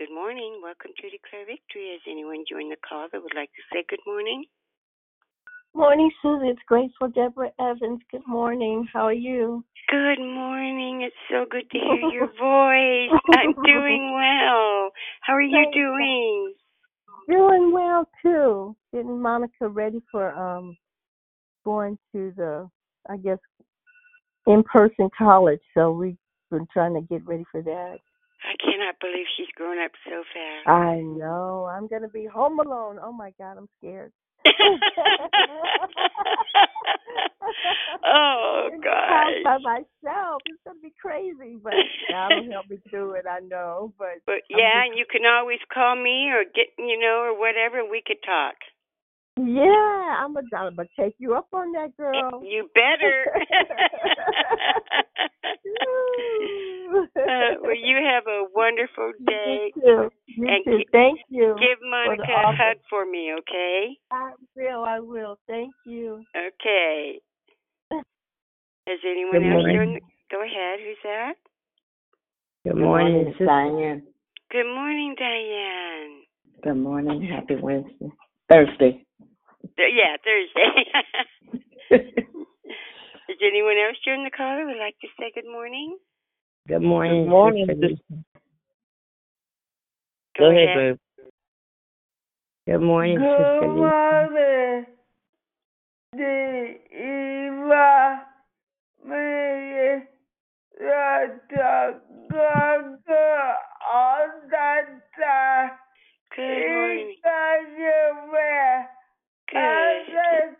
Good morning. Welcome to Declare Victory. Has anyone joined the call that would like to say good morning? Morning, Susie. It's Graceful Deborah Evans. Good morning. How are you? Good morning. It's so good to hear your voice. I'm doing well. How are you doing? Doing well too. Getting Monica ready for um going to the I guess in person college. So we've been trying to get ready for that. I cannot believe she's grown up so fast. I know. I'm gonna be home alone. Oh my god, I'm scared. oh in the house gosh. by myself. It's gonna be crazy, but God will help me through it. I know, but But yeah, just- and you can always call me or get you know or whatever. We could talk. Yeah, I'm gonna I'm gonna take you up on that, girl. You better. uh, well, you have a wonderful day. You too. You And too. gi- Thank you. Give Monica a hug for me, okay? I will. I will. Thank you. Okay. Has anyone Good else morning. joined? Go ahead. Who's that? Good morning, It's sister. Diane. Good morning, Diane. Good morning. Happy Wednesday. Thursday. Th- Yeah, Thursday. Has anyone else joined the call who would like to say good morning? Good morning, Good morning, sister. sis- Lisa. Go, ahead. babe. Good morning, sister. Lisa. Eva, me, Rata, Gaga, all that time. Good morning. Good.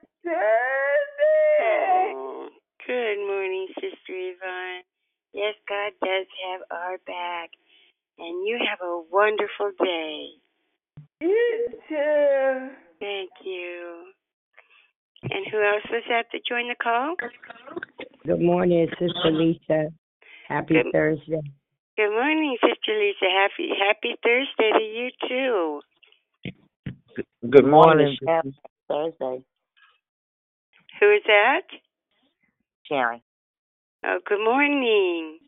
Oh, good morning, Sister Yvonne. Yes, God does have our back. And you have a wonderful day. You too. Thank you. And who else was that that joined the call? Good morning, sister Lisa. Happy Good- Thursday. Good morning, Sister Lisa. Happy Happy Thursday to you too. Good morning, Happy Thursday. Who is that? Sharon. Oh, good morning.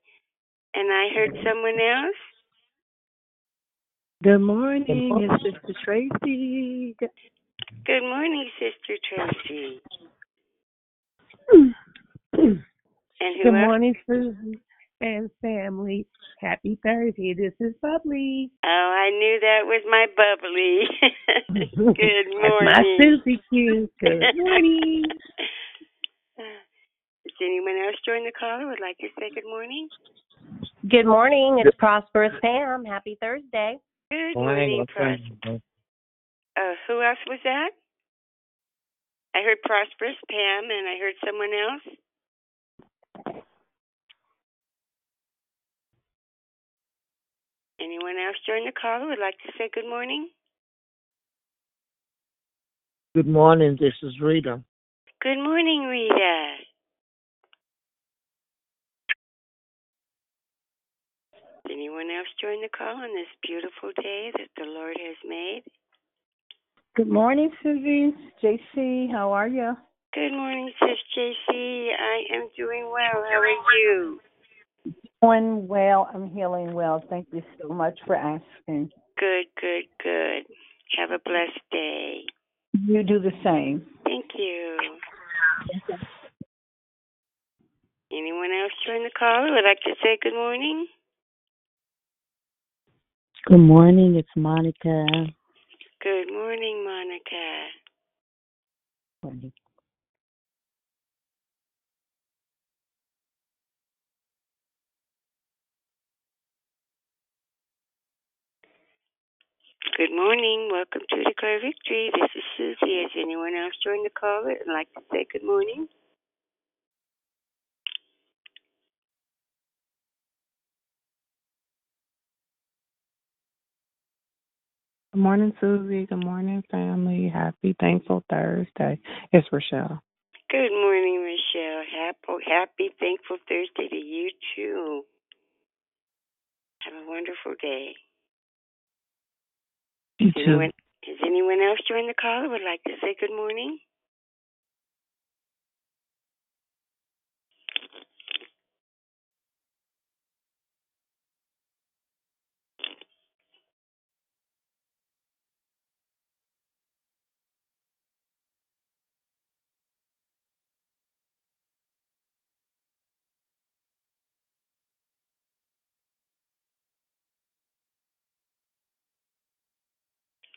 And I heard someone else. Good morning, it's Sister Tracy. Good morning, Sister Tracy. Hmm. And who Good else? morning, Susan and family. Happy Thursday. This is Bubbly. Oh, I knew that was my bubbly. good That's my morning. Susie Q. Good morning. Does anyone else join the call who would like to say good morning? Good morning. It's Prosperous Pam. Happy Thursday. Good morning, Pros. Uh, who else was that? I heard Prosperous Pam, and I heard someone else. Anyone else join the call who would like to say good morning? Good morning. This is Rita. Good morning, Rita. Anyone else join the call on this beautiful day that the Lord has made? Good morning, Susie. JC, how are you? Good morning, Sis JC. I am doing well. How are you? Doing well. I'm healing well. Thank you so much for asking. Good, good, good. Have a blessed day. You do the same. Thank you. Anyone else join the call who would like to say good morning? Good morning, it's Monica. Good morning, Monica. Good morning. Welcome to Declare Victory. This is Susie. Has anyone else joined the call that would like to say good morning? Good morning, Susie. Good morning, family. Happy Thankful Thursday. It's Rochelle. Good morning, Michelle. Happy, oh, happy Thankful Thursday to you too. Have a wonderful day. You Has anyone, has anyone else joined the call that would like to say good morning?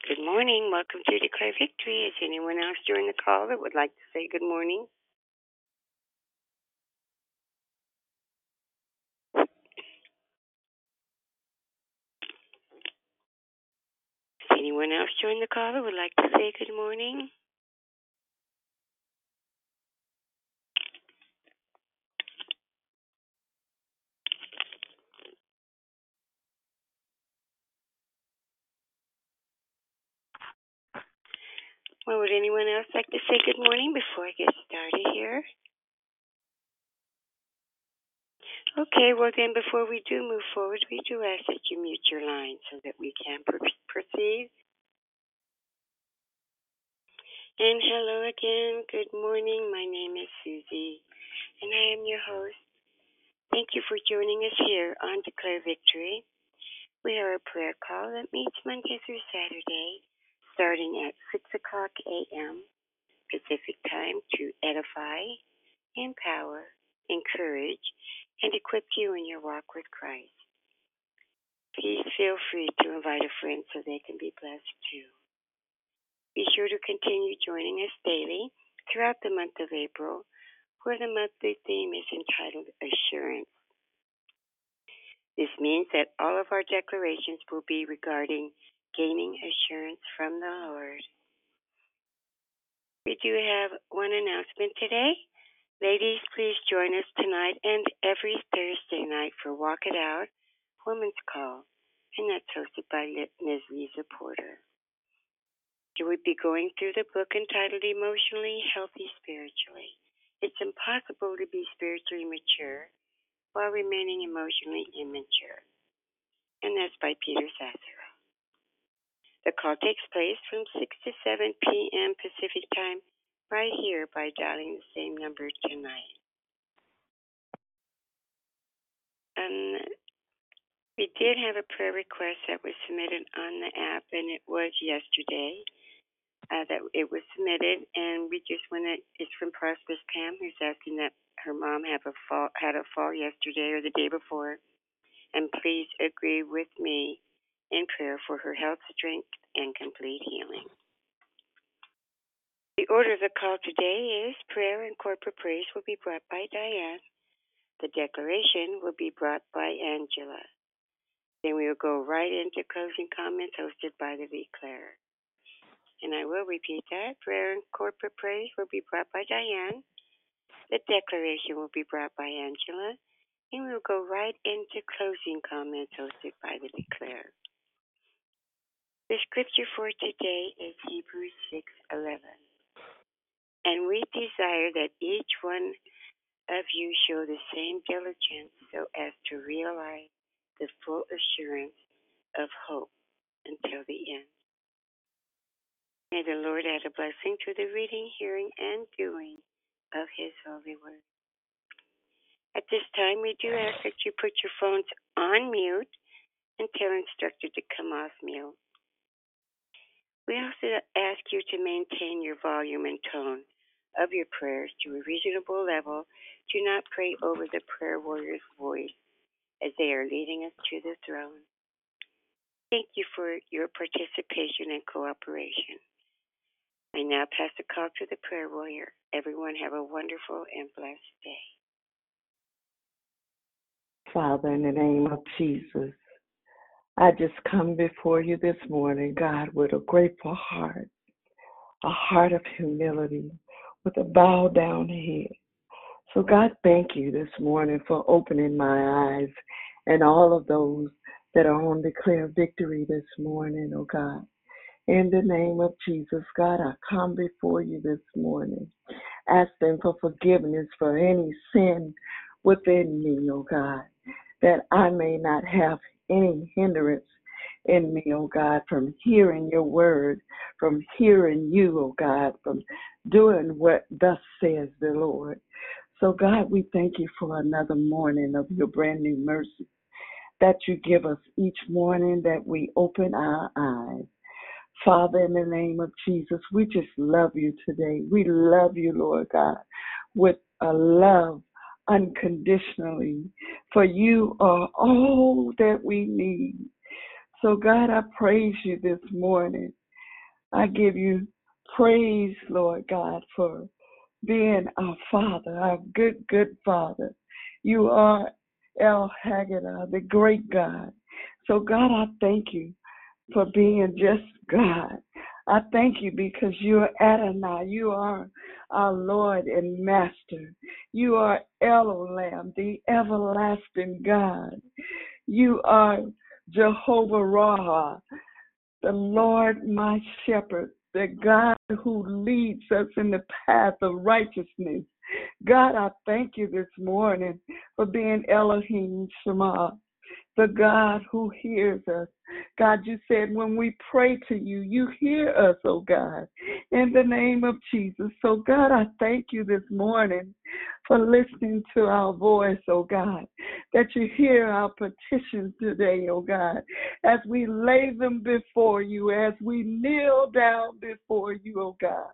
Good morning. Welcome to Declare Victory. Is anyone else during the call that would like to say good morning? Is anyone else join the call that would like to say good morning? Well, would anyone else like to say good morning before I get started here? Okay, well then, before we do move forward, we do ask that you mute your line so that we can pr- proceed. And hello again. Good morning. My name is Susie, and I am your host. Thank you for joining us here on Declare Victory. We are a prayer call that meets Monday through Saturday, starting at 6 o'clock a.m. Pacific Time to edify, empower, encourage, and equip you in your walk with Christ. Please feel free to invite a friend so they can be blessed too. Be sure to continue joining us daily throughout the month of April, where the monthly theme is entitled Assurance. This means that all of our declarations will be regarding gaining assurance from the Lord. We do have one announcement today. Ladies, please join us tonight and every Thursday night for Walk It Out Women's Call, and that's hosted by Ms. Lisa Porter. You would be going through the book entitled Emotionally Healthy Spirituality. It's impossible to be spiritually mature while remaining emotionally immature. And that's by Peter Scazzero. The call takes place from 6 to 7 p.m. Pacific Time right here by dialing the same number tonight. Um, we did have a prayer request that was submitted on the app, and it was yesterday uh, that it was submitted, and we just want to. It's from Prosperous Pam, who's asking that her mom have a fall, had a fall yesterday or the day before, and please agree with me in prayer for her health, strength, and complete healing. The order of the call today is prayer and corporate praise will be brought by Diane. The declaration will be brought by Angela. Then we will go right into closing comments hosted by the declarer. And I will repeat that. Prayer and corporate praise will be brought by Diane. The declaration will be brought by Angela. And we'll go right into closing comments hosted by the declarer. The scripture for today is Hebrews 6:11. And we desire that each one of you show the same diligence so as to realize the full assurance of hope until the end. May the Lord add a blessing to the reading, hearing, and doing of His holy word. At this time, we do ask that you put your phones on mute until instructed to come off mute. We also ask you to maintain your volume and tone of your prayers to a reasonable level. Do not pray over the prayer warrior's voice as they are leading us to the throne. Thank you for your participation and cooperation. I now pass the call to the prayer warrior. Everyone have a wonderful and blessed day. Father, in the name of Jesus, I just come before you this morning, God, with a grateful heart, a heart of humility, with a bow down head. So, God, thank you this morning for opening my eyes and all of those that are on declare victory this morning, oh God. In the name of Jesus, God, I come before you this morning, asking for forgiveness for any sin within me, oh God, that I may not have any hindrance in me, oh God, from hearing your word, from hearing you, oh God, from doing what thus says the Lord. So, God, we thank you for another morning of your brand new mercy that you give us each morning that we open our eyes. Father, in the name of Jesus, we just love you today. We love you, Lord God, with a love unconditionally, for you are all that we need. So, God, I praise you this morning I give you praise, Lord God, for being our Father, our good, good Father. You are El HaGadol, the great God. So, God, I thank you for being just God. I thank you because you are Adonai. You are our Lord and Master. You are Elohim, the everlasting God. You are Jehovah Raah, the Lord my shepherd, the God who leads us in the path of righteousness. God, I thank you this morning for being Elohim Shema, the God who hears us. God, you said when we pray to you, you hear us, oh God, in the name of Jesus. So, God, I thank you this morning for listening to our voice, oh God, that you hear our petitions today, oh God, as we lay them before you, as we kneel down before you, oh God.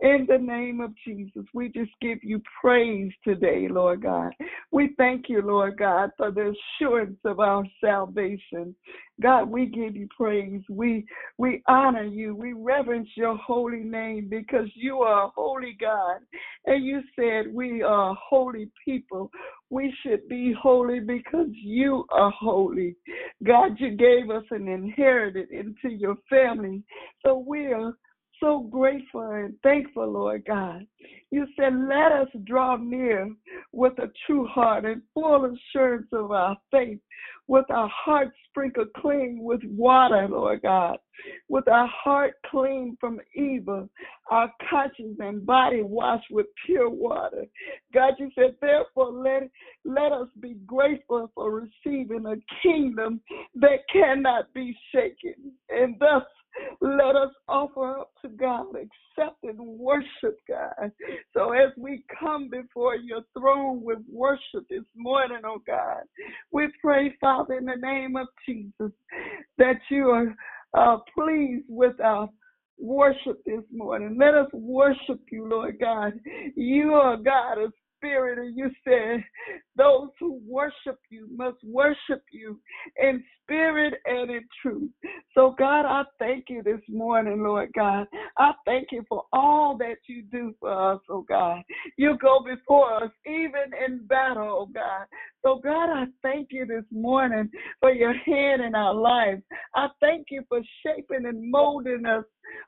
In the name of Jesus, we just give you praise today, Lord God. We thank you, Lord God, for the assurance of our salvation. God, we give you praise. We we honor you. We reverence your holy name because you are a holy God. And you said we are holy people. We should be holy because you are holy. God, you gave us an inheritance into your family. So we are so grateful and thankful, Lord God. You said, let us draw near with a true heart and full assurance of our faith, with our hearts sprinkled clean with water, Lord God, with our heart clean from evil, our conscience and body washed with pure water. God, you said, therefore, let, let us be grateful for receiving a kingdom that cannot be shaken. And thus, let us offer up to God accepted worship, God. So as we come before your throne with worship this morning, oh God, we pray, Father, in the name of Jesus, that you are uh, pleased with our worship this morning. Let us worship you, Lord God. You are God of spirit, and you said those who worship you must worship you in spirit and in truth. So, God, I thank you this morning, Lord God. I thank you for all that you do for us, oh God. You go before us, even in battle, oh God. So, God, I thank you this morning for your hand in our lives. I thank you for shaping and molding us,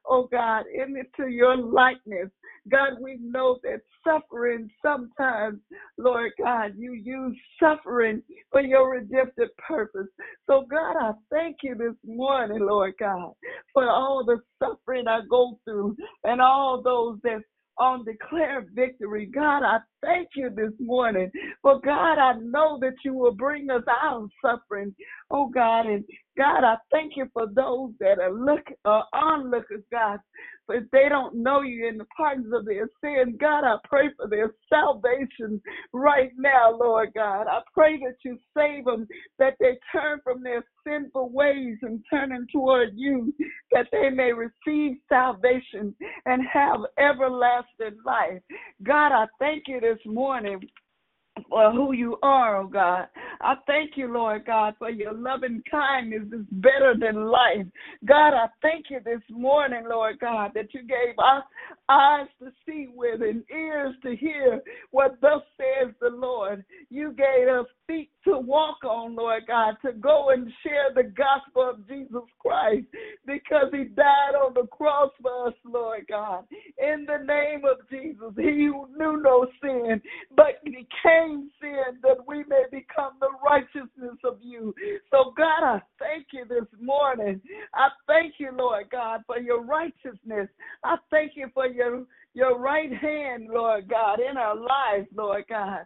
oh God, into your likeness. God, we know that suffering sometimes, Lord God, you use suffering for your redemptive purpose. So, God, I thank you this morning, Lord God, for all the suffering I go through and all those that on declare victory. God, I thank you this morning. For God, I know that you will bring us out of suffering. Oh God, and God, I thank you for those that are look uh, onlookers, God. If they don't know you in the pardons of their sin, God, I pray for their salvation right now, Lord God. I pray that you save them, that they turn from their sinful ways and turning toward you, that they may receive salvation and have everlasting life. God, I thank you this morning for who you are, oh God. I thank you, Lord God, for your loving kindness is better than life. God, I thank you this morning, Lord God, that you gave us eyes to see with and ears to hear what thus says the Lord. You gave us feet to walk on, Lord God, to go and share the gospel of Jesus Christ because he died on the cross for us, Lord God. In the name of Jesus, he knew no sin, but became sin that we may become the righteousness of you. So, God, I thank you this morning. I thank you, Lord God, for your righteousness. I thank you for your your right hand, Lord God, in our lives, Lord God.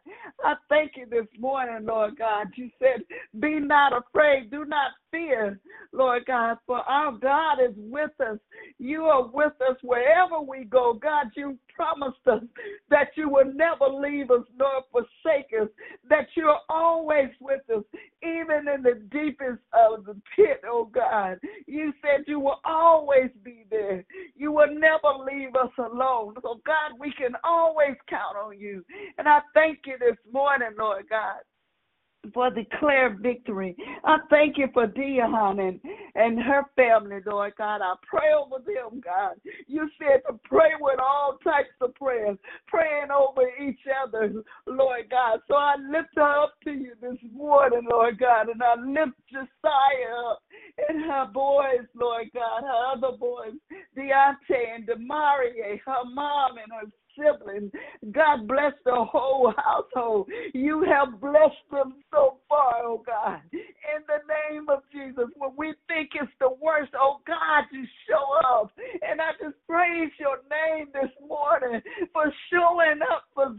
I thank you this morning, Lord God. You said, Be not afraid, do not fear, Lord God, for our God is with us. You are with us wherever we go. God, you promised us that you will never leave us nor forsake us, that you're always with us, even in the deepest of the pit, oh God. You said you will always be there. You will never leave us alone. So, God, we can always count on you. And I thank you this morning, Lord God for declare victory. I thank you for Dion and, and her family, Lord God. I pray over them, God. You said to pray with all types of prayers, praying over each other, Lord God. So I lift her up to you this morning, Lord God, and I lift Josiah up and her boys, Lord God, her other boys, Deontay and Demarie, her mom and her siblings. God bless the whole household. You have blessed them so far, oh God. In the name of Jesus, when we think it's the worst, oh God, you show up. And I just praise your name this morning for showing up for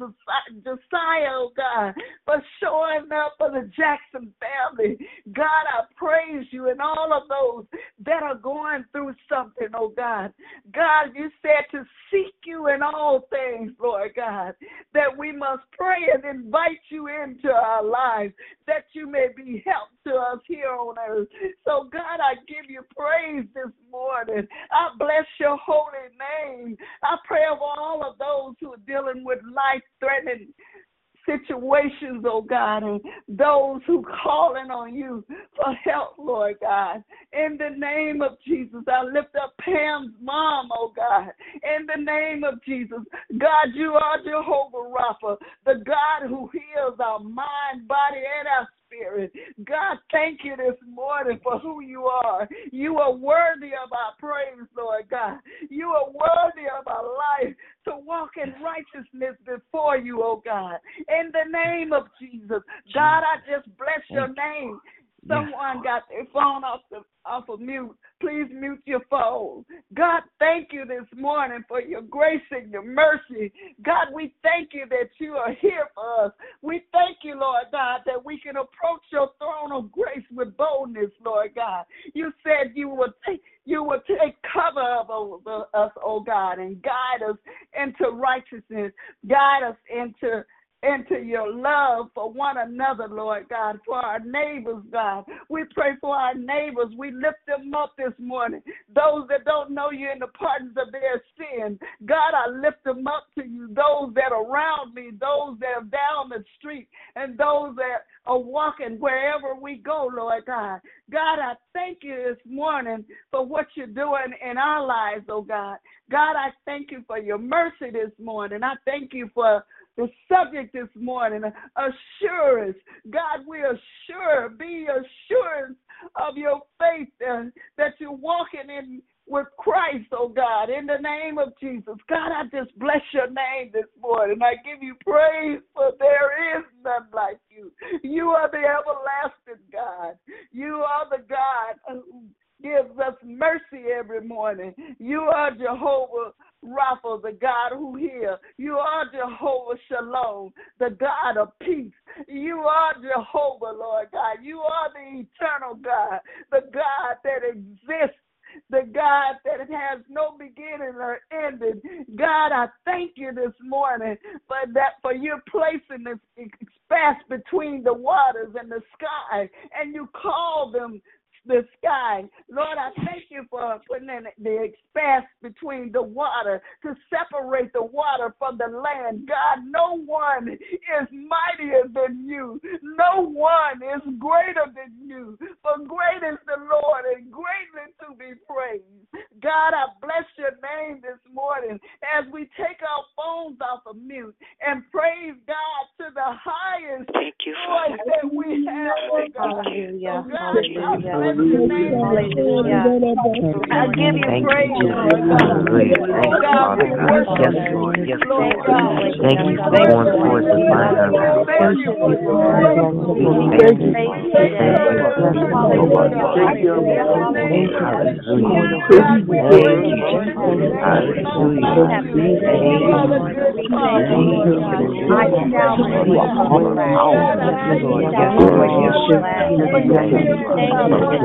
Josiah, oh God, for showing up for the Jackson family. God, I praise you and all of those that are going through something, oh God. God, you said to seek you in all things things, Lord God, that we must pray and invite you into our lives that you may be help to us here on earth. So, God, I give you praise this morning. I bless your holy name. I pray of all of those who are dealing with life threatening situations, oh God, and those who calling on you for help, Lord God. In the name of Jesus, I lift up Pam's mom, oh God. In the name of Jesus, God, you are Jehovah Rapha, the God who heals our mind, body, and our Spirit. God, thank you this morning for who you are. You are worthy of our praise, Lord God. You are worthy of our life to walk in righteousness before you, oh God. In the name of Jesus, God, I just bless your name. Someone got their phone off the off of mute. Please mute your phone. God, thank you this morning for your grace and your mercy. God, we thank you that you are here for us. We thank you, Lord God, that we can approach your throne of grace with boldness, Lord God. You said you would take you would take cover of us, oh God, and guide us into righteousness, guide us into into your love for one another, Lord God, for our neighbors, God. We pray for our neighbors. We lift them up this morning. Those that don't know you in the pardons of their sin, God, I lift them up to you. Those that are around me, those that are down the street, and those that are walking wherever we go, Lord God. God, I thank you this morning for what you're doing in our lives, oh God. God, I thank you for your mercy this morning. I thank you for the subject this morning, assurance. God, we are sure, be assurance of your faith uh, that you're walking in with Christ, oh God, in the name of Jesus. God, I just bless your name this morning. I give you praise, for there is none like you. You are the everlasting God. You are the God who gives us mercy every morning. You are Jehovah Rapha, the God who heals. You are Jehovah Shalom, the God of peace. You are Jehovah, Lord God. You are the eternal God, the God that exists the God that has no beginning or ending. God, I thank you this morning for that for you placing this space between the waters and the sky, and you call them the sky. Lord, I thank you for putting in the expanse between the water to separate the water from the land. God, no one is mightier than you. No one is greater than you. For great is the Lord and greatly to be praised. God, I bless your name this morning as we take our phones off of mute and praise God to the highest Thank you, voice that we have. Oh God. Hallelujah. Oh God, Hallelujah. I give you praise, Lord. God. Yes, Lord. Yes, Lord. Thank you for going forth to find our Thank you. Thank you. Thank you. Thank you.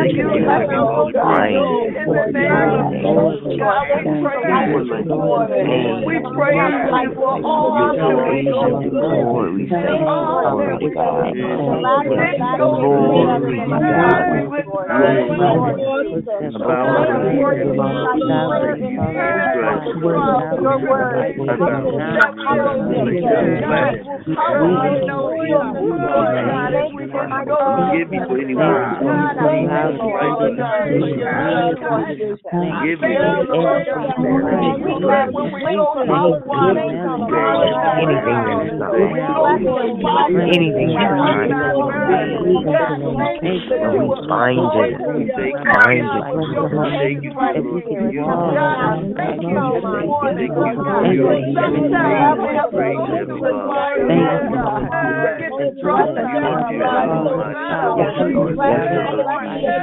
Thank you. We. We for all we all we Anything that is find it. Find it. Thank you.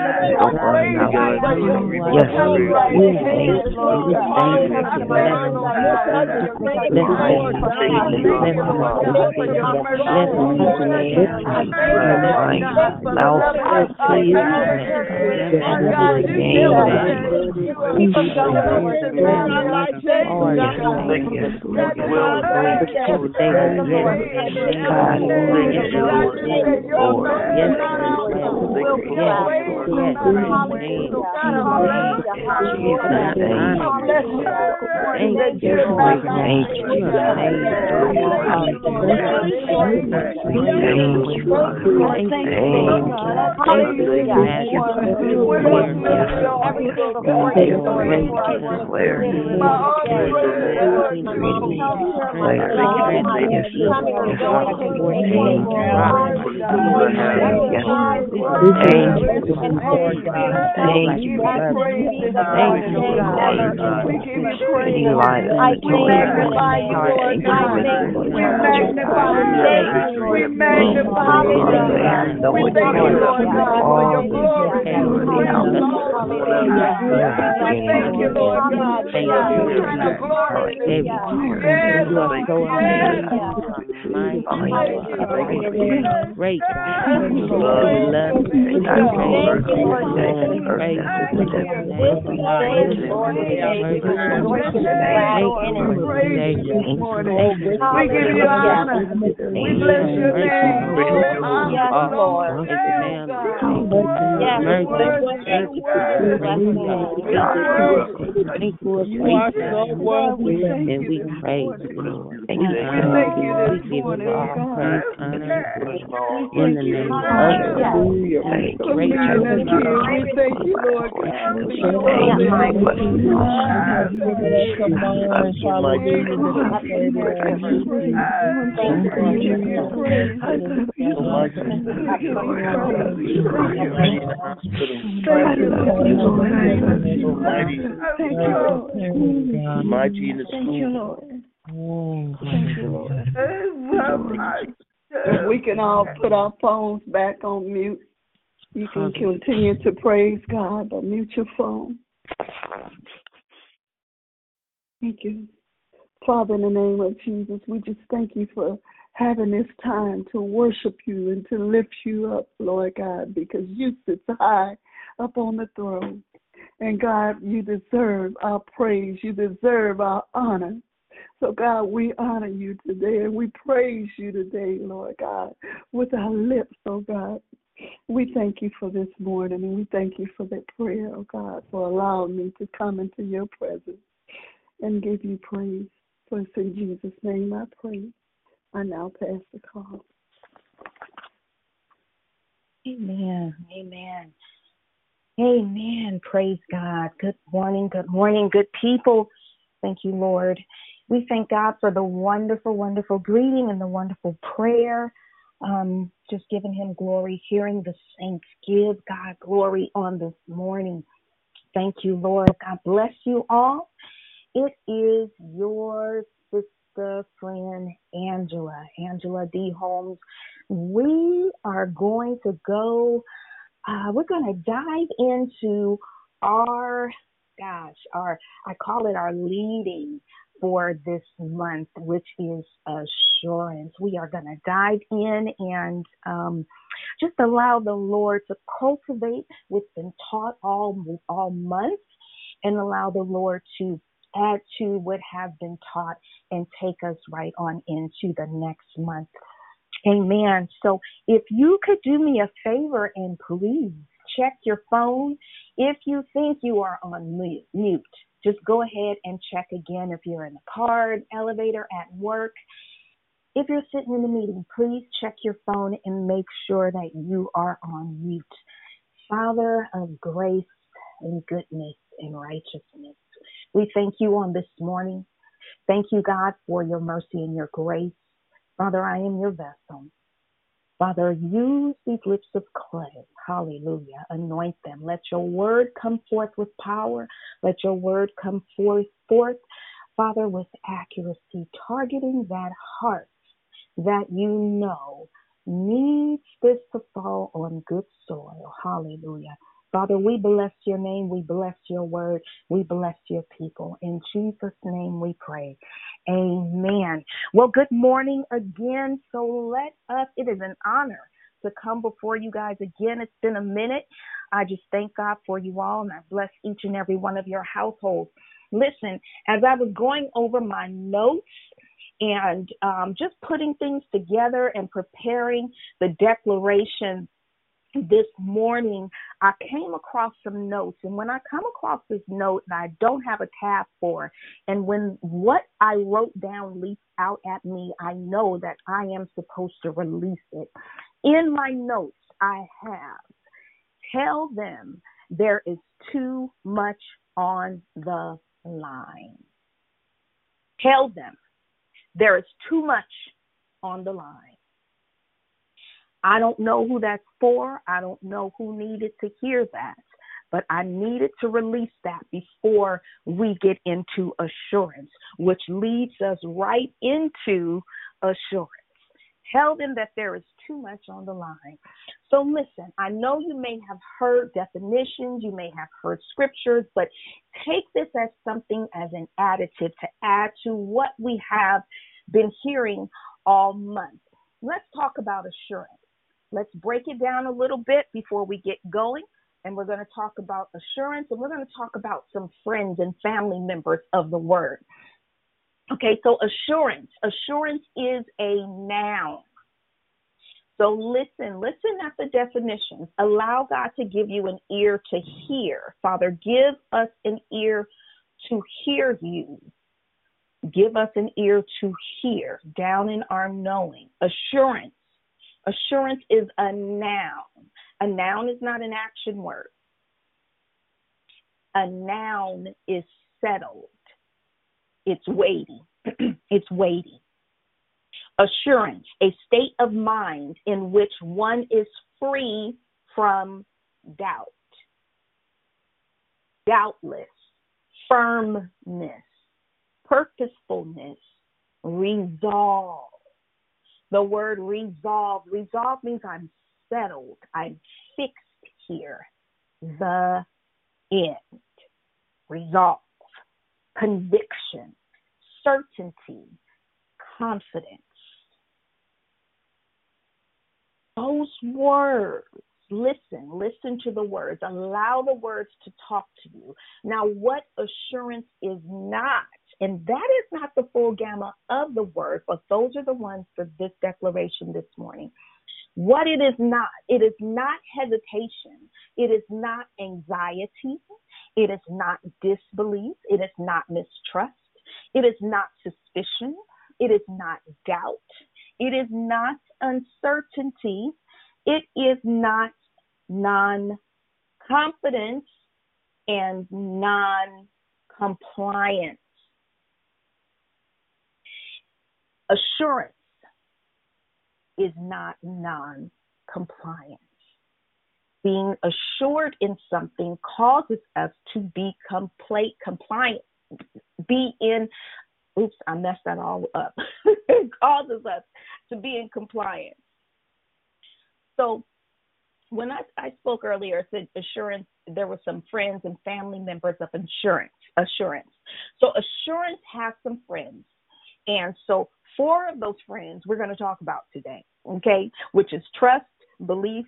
Yes, Thank you. You. Thank you. Thank you. Thank you. Thank you you, Thank you. Thank you, you you, Lord you. You, thank you, thank you, Thank you, Thank you, Thank you, Thank you, Lord, thank you. Lord. Rejoice Bless and your be name, glad Lord. in We Thank you you. this Thank you. morning. Thank you. We give you honor. We bless your name. All Yes, Lord. to Thank you, you, ma'am. God. Thank you. Yes, You're Mercy. worthy. Thank You're you for your worthy. grace, Bless God. you. You're worthy. Thank you for You grace, are God. so worthy. And we praise you, Lord. We We honor thank you you. We give you all praise, honor, glory. In the name of Hallelujah. great meeting us God. here. We thank you, Lord God, for you are the helper, Lord God. Hallelujah. Thank you, God. We. We. We. Thank you, Lord. Thank you, Lord. In the name of Jesus. Thank you, Lord. Mighty in the Thank you, Lord. Thank you, Lord. If we can all put our phones back on mute, you can continue to praise God, but mute your phone. Thank you. Father, in the name of Jesus, we just thank you for having this time to worship you and to lift you up, Lord God, because you sit high up on the throne. And God, you deserve our praise. You deserve our honor. So, God, we honor you today and we praise you today, Lord God, with our lips, oh God. We thank you for this morning and we thank you for that prayer, oh God, for allowing me to come into your presence and give you praise. For it's in Jesus' name I pray. I now pass the call. Amen. Amen. Amen. Praise God. Good morning. Good morning, good people. Thank you, Lord. We thank God for the wonderful, wonderful greeting and the wonderful prayer. Um, just giving him glory, hearing the saints give God glory on this morning. Thank you, Lord. God bless you all. It is your sister friend Angela, Angela D. Holmes. We are going to go, uh, we're going to dive into our, gosh, our, I call it our leading for this month, which is assurance. We are going to dive in and um, just allow the Lord to cultivate what's been taught all all month, and allow the Lord to add to what have been taught and take us right on into the next month. Amen. So if you could do me a favor and please check your phone. If you think you are on mute, just go ahead and check again if you're in the car, elevator, at work. If you're sitting in the meeting, please check your phone and make sure that you are on mute. Father of grace and goodness and righteousness, we thank you on this morning. Thank you, God, for your mercy and your grace. Father, I am your vessel. Father, use these lips of clay. Hallelujah. Anoint them. Let your word come forth with power. Let your word come forth, forth, Father, with accuracy, targeting that heart that you know needs this to fall on good soil. Hallelujah. Father, we bless your name. We bless your word. We bless your people. In Jesus' name we pray. Amen. Well, good morning again. So let us, it is an honor to come before you guys again. It's been a minute. I just thank God for you all and I bless each and every one of your households. Listen, as I was going over my notes, and um, just putting things together and preparing the declaration this morning, I came across some notes. And when I come across this note that I don't have a tab for, and when what I wrote down leaps out at me, I know that I am supposed to release it. In my notes, I have tell them there is too much on the line. Tell them there is too much on the line. I don't know who that's for. I don't know who needed to hear that, but I needed to release that before we get into assurance, which leads us right into assurance. Tell them that there is too much on the line. So listen, I know you may have heard definitions, you may have heard scriptures, but take this as something as an additive to add to what we have been hearing all month. Let's talk about assurance. Let's break it down a little bit before we get going. And we're going to talk about assurance and we're going to talk about some friends and family members of the word. Okay, so assurance. Assurance is a noun. So listen, listen at the definitions. Allow God to give you an ear to hear. Father, give us an ear to hear you. Give us an ear to hear down in our knowing. Assurance. Assurance is a noun. A noun is not an action word. A noun is settled. It's weighty. it's weighty. Assurance, a state of mind in which one is free from doubt. Doubtless, firmness, purposefulness, resolve. The word resolve, resolve means I'm settled, I'm fixed here. The end. Resolve, conviction, certainty, confidence. Those words, listen, listen to the words, allow the words to talk to you. Now, what assurance is not, and that is not the full gamma of the word, but those are the ones for this declaration this morning. What it is not, it is not hesitation, it is not anxiety, it is not disbelief, it is not mistrust, it is not suspicion, it is not doubt, it is not uncertainty, it is not non confidence and non compliance. Assurance is not non compliance. Being assured in something causes us to be complete, compliant, be in, oops, I messed that all up. it causes us to be in compliance. So when I, I spoke earlier, I said assurance, there were some friends and family members of insurance, assurance. So assurance has some friends. And so four of those friends we're going to talk about today, okay, which is trust, belief,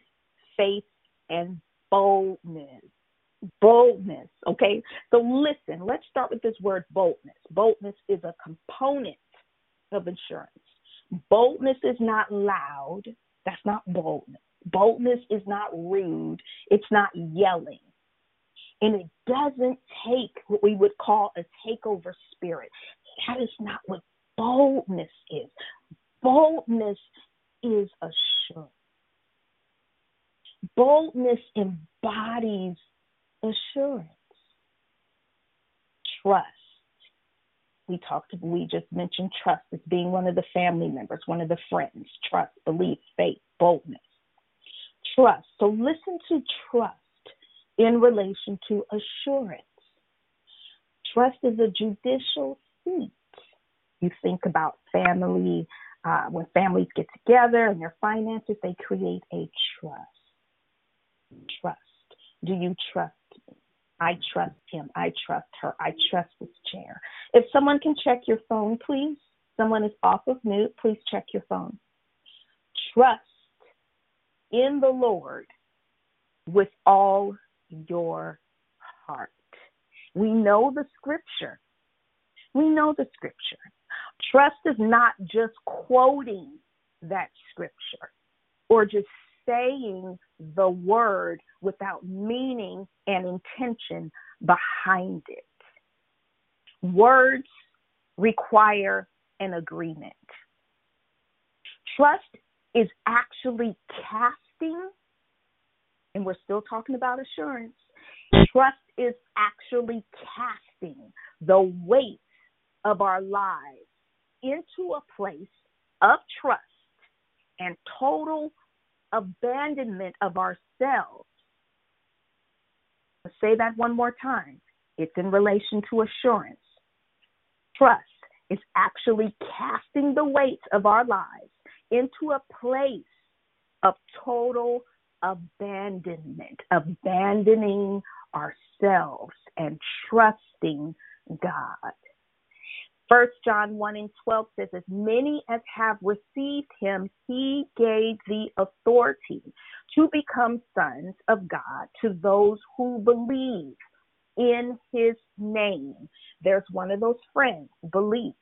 faith, and boldness. Boldness, okay? So listen, let's start with this word boldness. Boldness is a component of insurance. Boldness is not loud, that's not boldness. Boldness is not rude, it's not yelling. And it doesn't take what we would call a takeover spirit. That is not what boldness is. Boldness is assurance. Boldness embodies assurance. Trust. We talked, we just mentioned trust as being one of the family members, one of the friends. Trust, belief, faith, boldness. Trust. So listen to trust in relation to assurance. Trust is a judicial seat you think about family, uh, when families get together and their finances, they create a trust. Trust. Do you trust me? I trust him. I trust her. I trust this chair. If someone can check your phone, please. Someone is off of mute. Please check your phone. Trust in the Lord with all your heart. We know the scripture. We know the scripture. Trust is not just quoting that scripture or just saying the word without meaning and intention behind it. Words require an agreement. Trust is actually casting, and we're still talking about assurance. Trust is actually casting the weight of our lives into a place of trust and total abandonment of ourselves. Say that one more time. It's in relation to assurance. Trust is actually casting the weight of our lives into a place of total abandonment, abandoning ourselves and trusting God. First John 1 and 12 says, As many as have received him, he gave the authority to become sons of God to those who believe in his name. There's one of those friends, belief.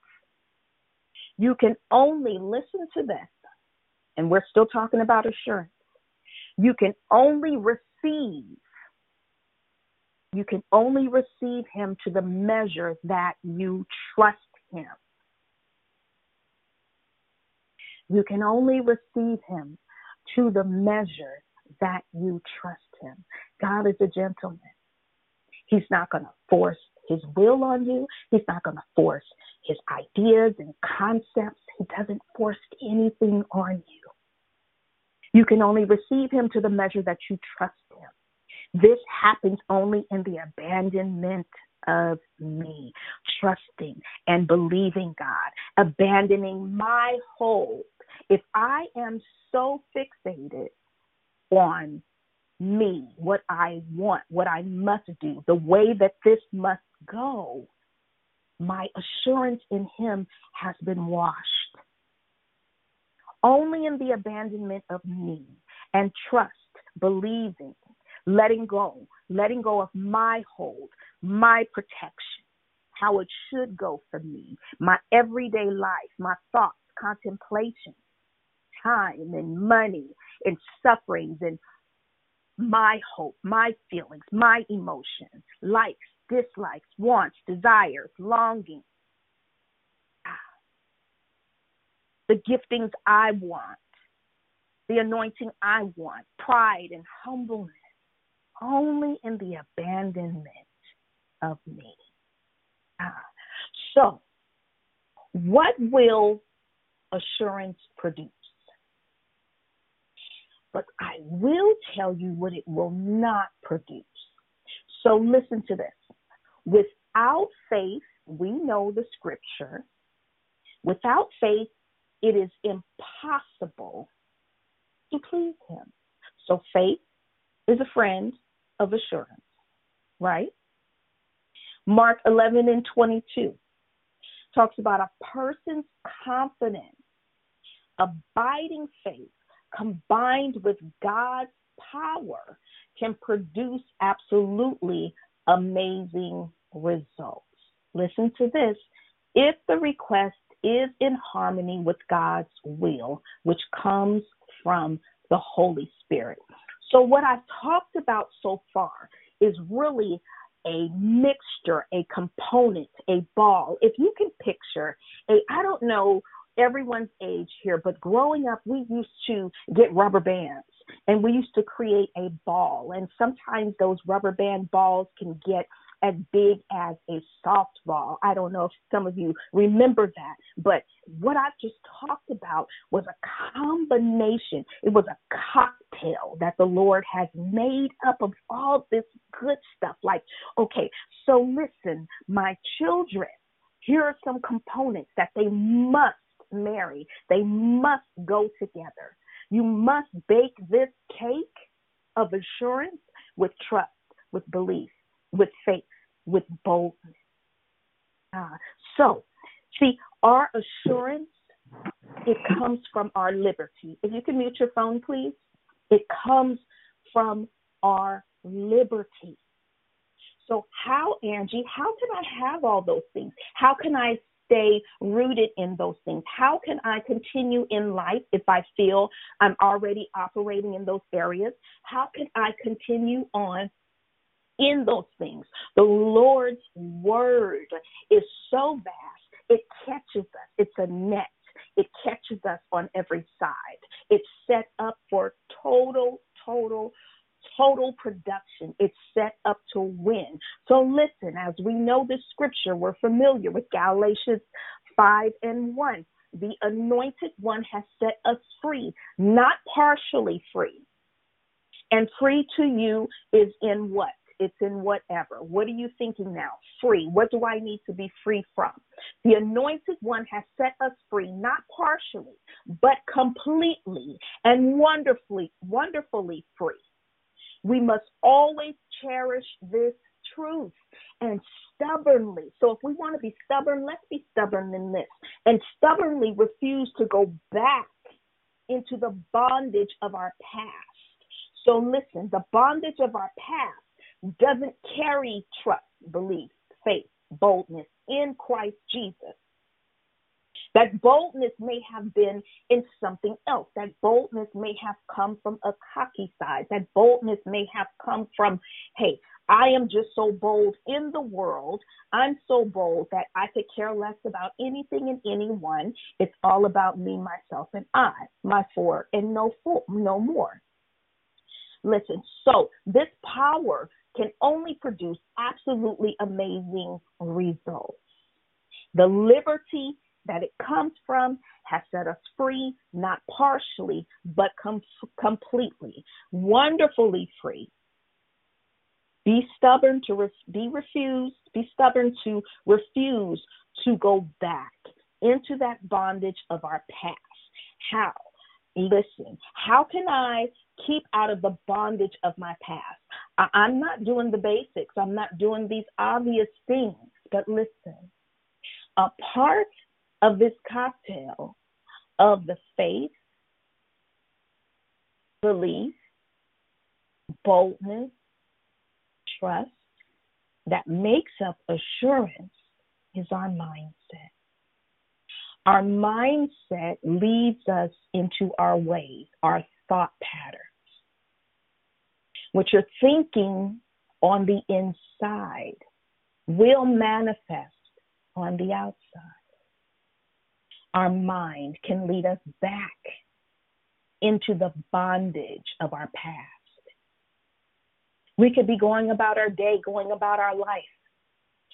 You can only listen to this, and we're still talking about assurance. You can only receive you can only receive him to the measure that you trust him. You can only receive him to the measure that you trust him. God is a gentleman. He's not going to force his will on you. He's not going to force his ideas and concepts. He doesn't force anything on you. You can only receive him to the measure that you trust him. This happens only in the abandonment of me, trusting and believing God, abandoning my hold. If I am so fixated on me, what I want, what I must do, the way that this must go, my assurance in Him has been washed. Only in the abandonment of me and trust, believing, letting go, letting go of my hold, my protection, how it should go for me, my everyday life, my thoughts, contemplation, time and money and sufferings and my hope, my feelings, my emotions, likes, dislikes, wants, desires, longings, ah. the giftings I want, the anointing I want, pride and humbleness, only in the abandonment of me. Ah. So, what will assurance produce? But I will tell you what it will not produce. So, listen to this. Without faith, we know the scripture. Without faith, it is impossible to please Him. So, faith is a friend of assurance, right? Mark 11 and 22 talks about a person's confidence, abiding faith combined with God's power can produce absolutely amazing results. Listen to this. If the request is in harmony with God's will, which comes from the Holy Spirit. So, what I've talked about so far is really a mixture, a component, a ball. If you can picture a, I don't know everyone's age here, but growing up, we used to get rubber bands and we used to create a ball. And sometimes those rubber band balls can get as big as a softball. I don't know if some of you remember that, but what I just talked about was a combination. It was a cocktail that the Lord has made up of all this good stuff. Like, okay, so listen, my children, here are some components that they must marry, they must go together. You must bake this cake of assurance with trust, with belief, with faith, with boldness. Uh, so, see, our assurance, it comes from our liberty. If you can mute your phone, please. It comes from our liberty. So, how, Angie, how can I have all those things? How can I stay rooted in those things? How can I continue in life if I feel I'm already operating in those areas? How can I continue on in those things? The Lord's word is so vast, it catches us, it's a net. It catches us on every side. It's set up for total, total total production. It's set up to win. So listen, as we know this scripture, we're familiar with Galatians 5 and 1. The anointed one has set us free, not partially free. And free to you is in what? It's in whatever. What are you thinking now? Free. What do I need to be free from? The anointed one has set us free, not partially, but completely and wonderfully, wonderfully free. We must always cherish this truth and stubbornly. So if we want to be stubborn, let's be stubborn in this and stubbornly refuse to go back into the bondage of our past. So listen, the bondage of our past doesn't carry trust, belief, faith, boldness in Christ Jesus. That boldness may have been in something else. That boldness may have come from a cocky side. That boldness may have come from, hey, I am just so bold in the world. I'm so bold that I could care less about anything and anyone. It's all about me, myself, and I, my four, and no four, no more. Listen, so this power can only produce absolutely amazing results. The liberty that it comes from has set us free, not partially, but com- completely, wonderfully free. Be stubborn to re- be refused, be stubborn to refuse to go back into that bondage of our past. How? Listen, how can I keep out of the bondage of my past? I- I'm not doing the basics, I'm not doing these obvious things, but listen, a part of this cocktail of the faith, belief, boldness, trust that makes up assurance is our mindset. Our mindset leads us into our ways, our thought patterns. What you're thinking on the inside will manifest on the outside. Our mind can lead us back into the bondage of our past. We could be going about our day, going about our life,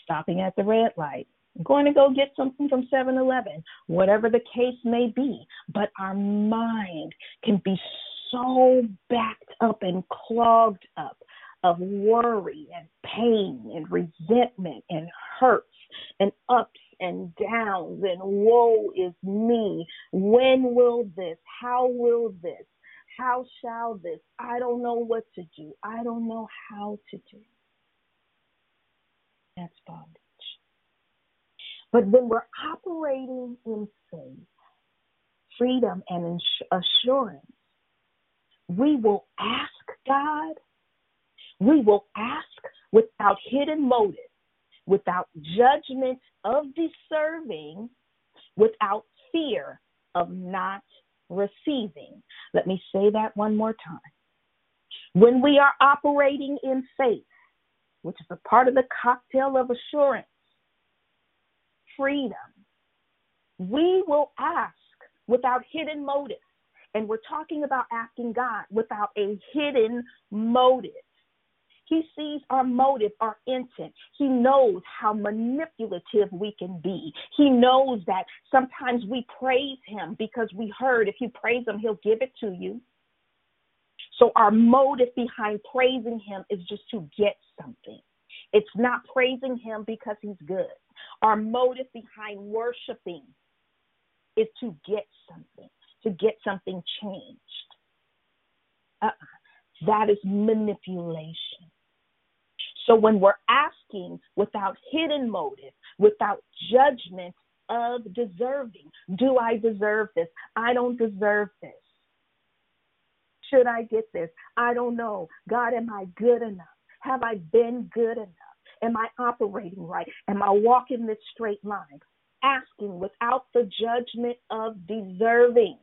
stopping at the red light, going to go get something from 7 Eleven, whatever the case may be. But our mind can be so backed up and clogged up of worry and pain and resentment and hurts and ups and downs and woe is me. When will this? How will this? How shall this? I don't know what to do. I don't know how to do. That's bondage. But when we're operating in faith, freedom, and assurance, we will ask God, we will ask without hidden motive, without judgment of deserving, without fear of not receiving. Let me say that one more time. When we are operating in faith, which is a part of the cocktail of assurance, freedom, we will ask without hidden motive. And we're talking about asking God without a hidden motive. He sees our motive, our intent. He knows how manipulative we can be. He knows that sometimes we praise Him because we heard if you praise Him, He'll give it to you. So our motive behind praising Him is just to get something. It's not praising Him because He's good. Our motive behind worshiping is to get something, to get something changed. Uh-uh. That is manipulation. So when we're asking without hidden motive, without judgment of deserving, do I deserve this? I don't deserve this. Should I get this? I don't know. God, am I good enough? Have I been good enough? Am I operating right? Am I walking this straight line? Asking without the judgment of deserving.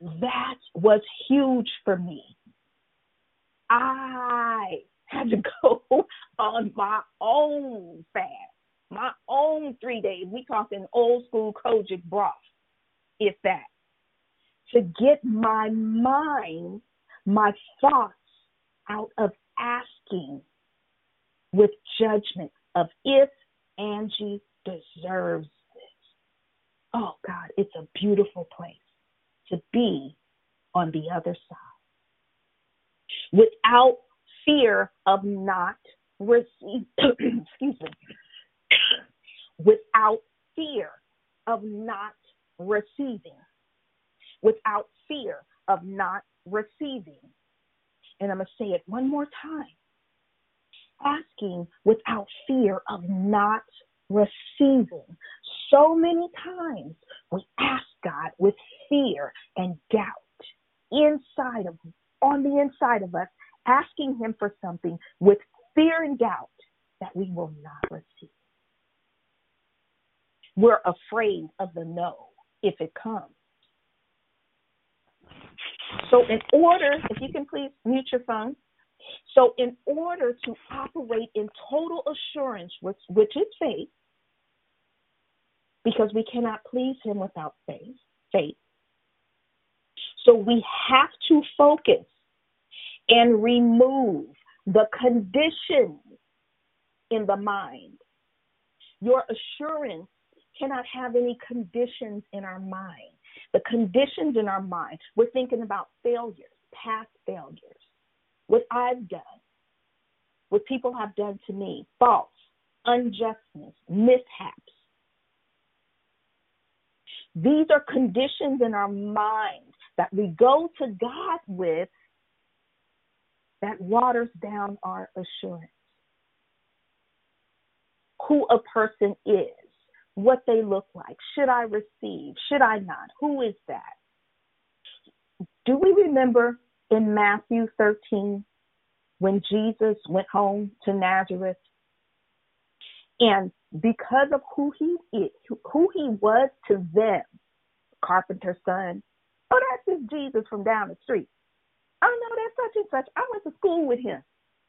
That was huge for me. I had to go on my own fast, my own three days. We talking old school Kojic broth, if that, to get my mind, my thoughts out of asking with judgment of if Angie deserves this. Oh God, it's a beautiful place to be on the other side without fear of not receiving, excuse me without fear of not receiving without fear of not receiving and i'm going to say it one more time asking without fear of not receiving so many times we ask god with fear and doubt inside of on the inside of us asking him for something with fear and doubt that we will not receive. We're afraid of the no if it comes. So, in order, if you can please mute your phone. So, in order to operate in total assurance, which, which is faith, because we cannot please Him without faith, faith. So, we have to focus and remove the conditions in the mind. Your assurance cannot have any conditions in our mind. The conditions in our mind, we're thinking about failures, past failures, what I've done, what people have done to me, faults, unjustness, mishaps. These are conditions in our mind that we go to God with that waters down our assurance. Who a person is, what they look like, should I receive, should I not, who is that? Do we remember in Matthew 13 when Jesus went home to Nazareth? And because of who he is, who he was to them, carpenter's son, oh, that's just Jesus from down the street. Oh no, that's such and such. I went to school with him.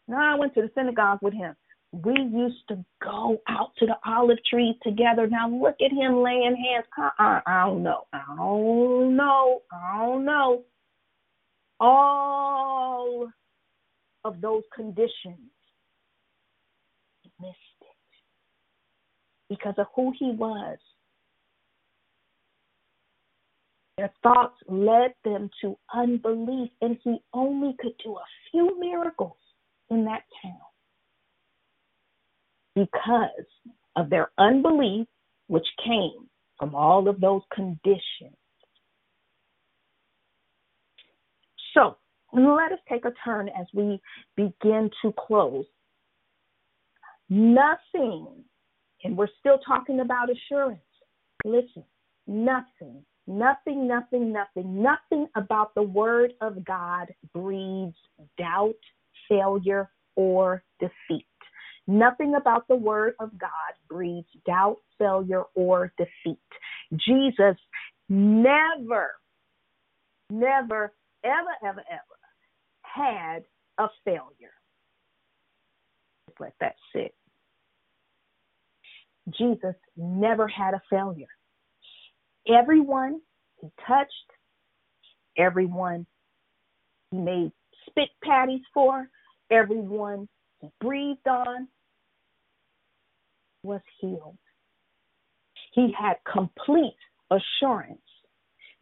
No, I went to the synagogue with him. We used to go out to the olive trees together. Now look at him laying hands. Uh-uh, I don't know. I don't know. I don't know. All of those conditions, he missed it because of who he was. Their thoughts led them to unbelief, and he only could do a few miracles in that town because of their unbelief, which came from all of those conditions. So, let us take a turn as we begin to close. Nothing, and we're still talking about assurance. Listen, nothing Nothing, nothing, nothing, nothing about the Word of God breeds doubt, failure, or defeat. Nothing about the Word of God breeds doubt, failure, or defeat. Jesus never, never, ever, ever, ever had a failure. Just let that sit. Jesus never had a failure. Everyone he touched, everyone he made spit patties for, everyone he breathed on was healed. He had complete assurance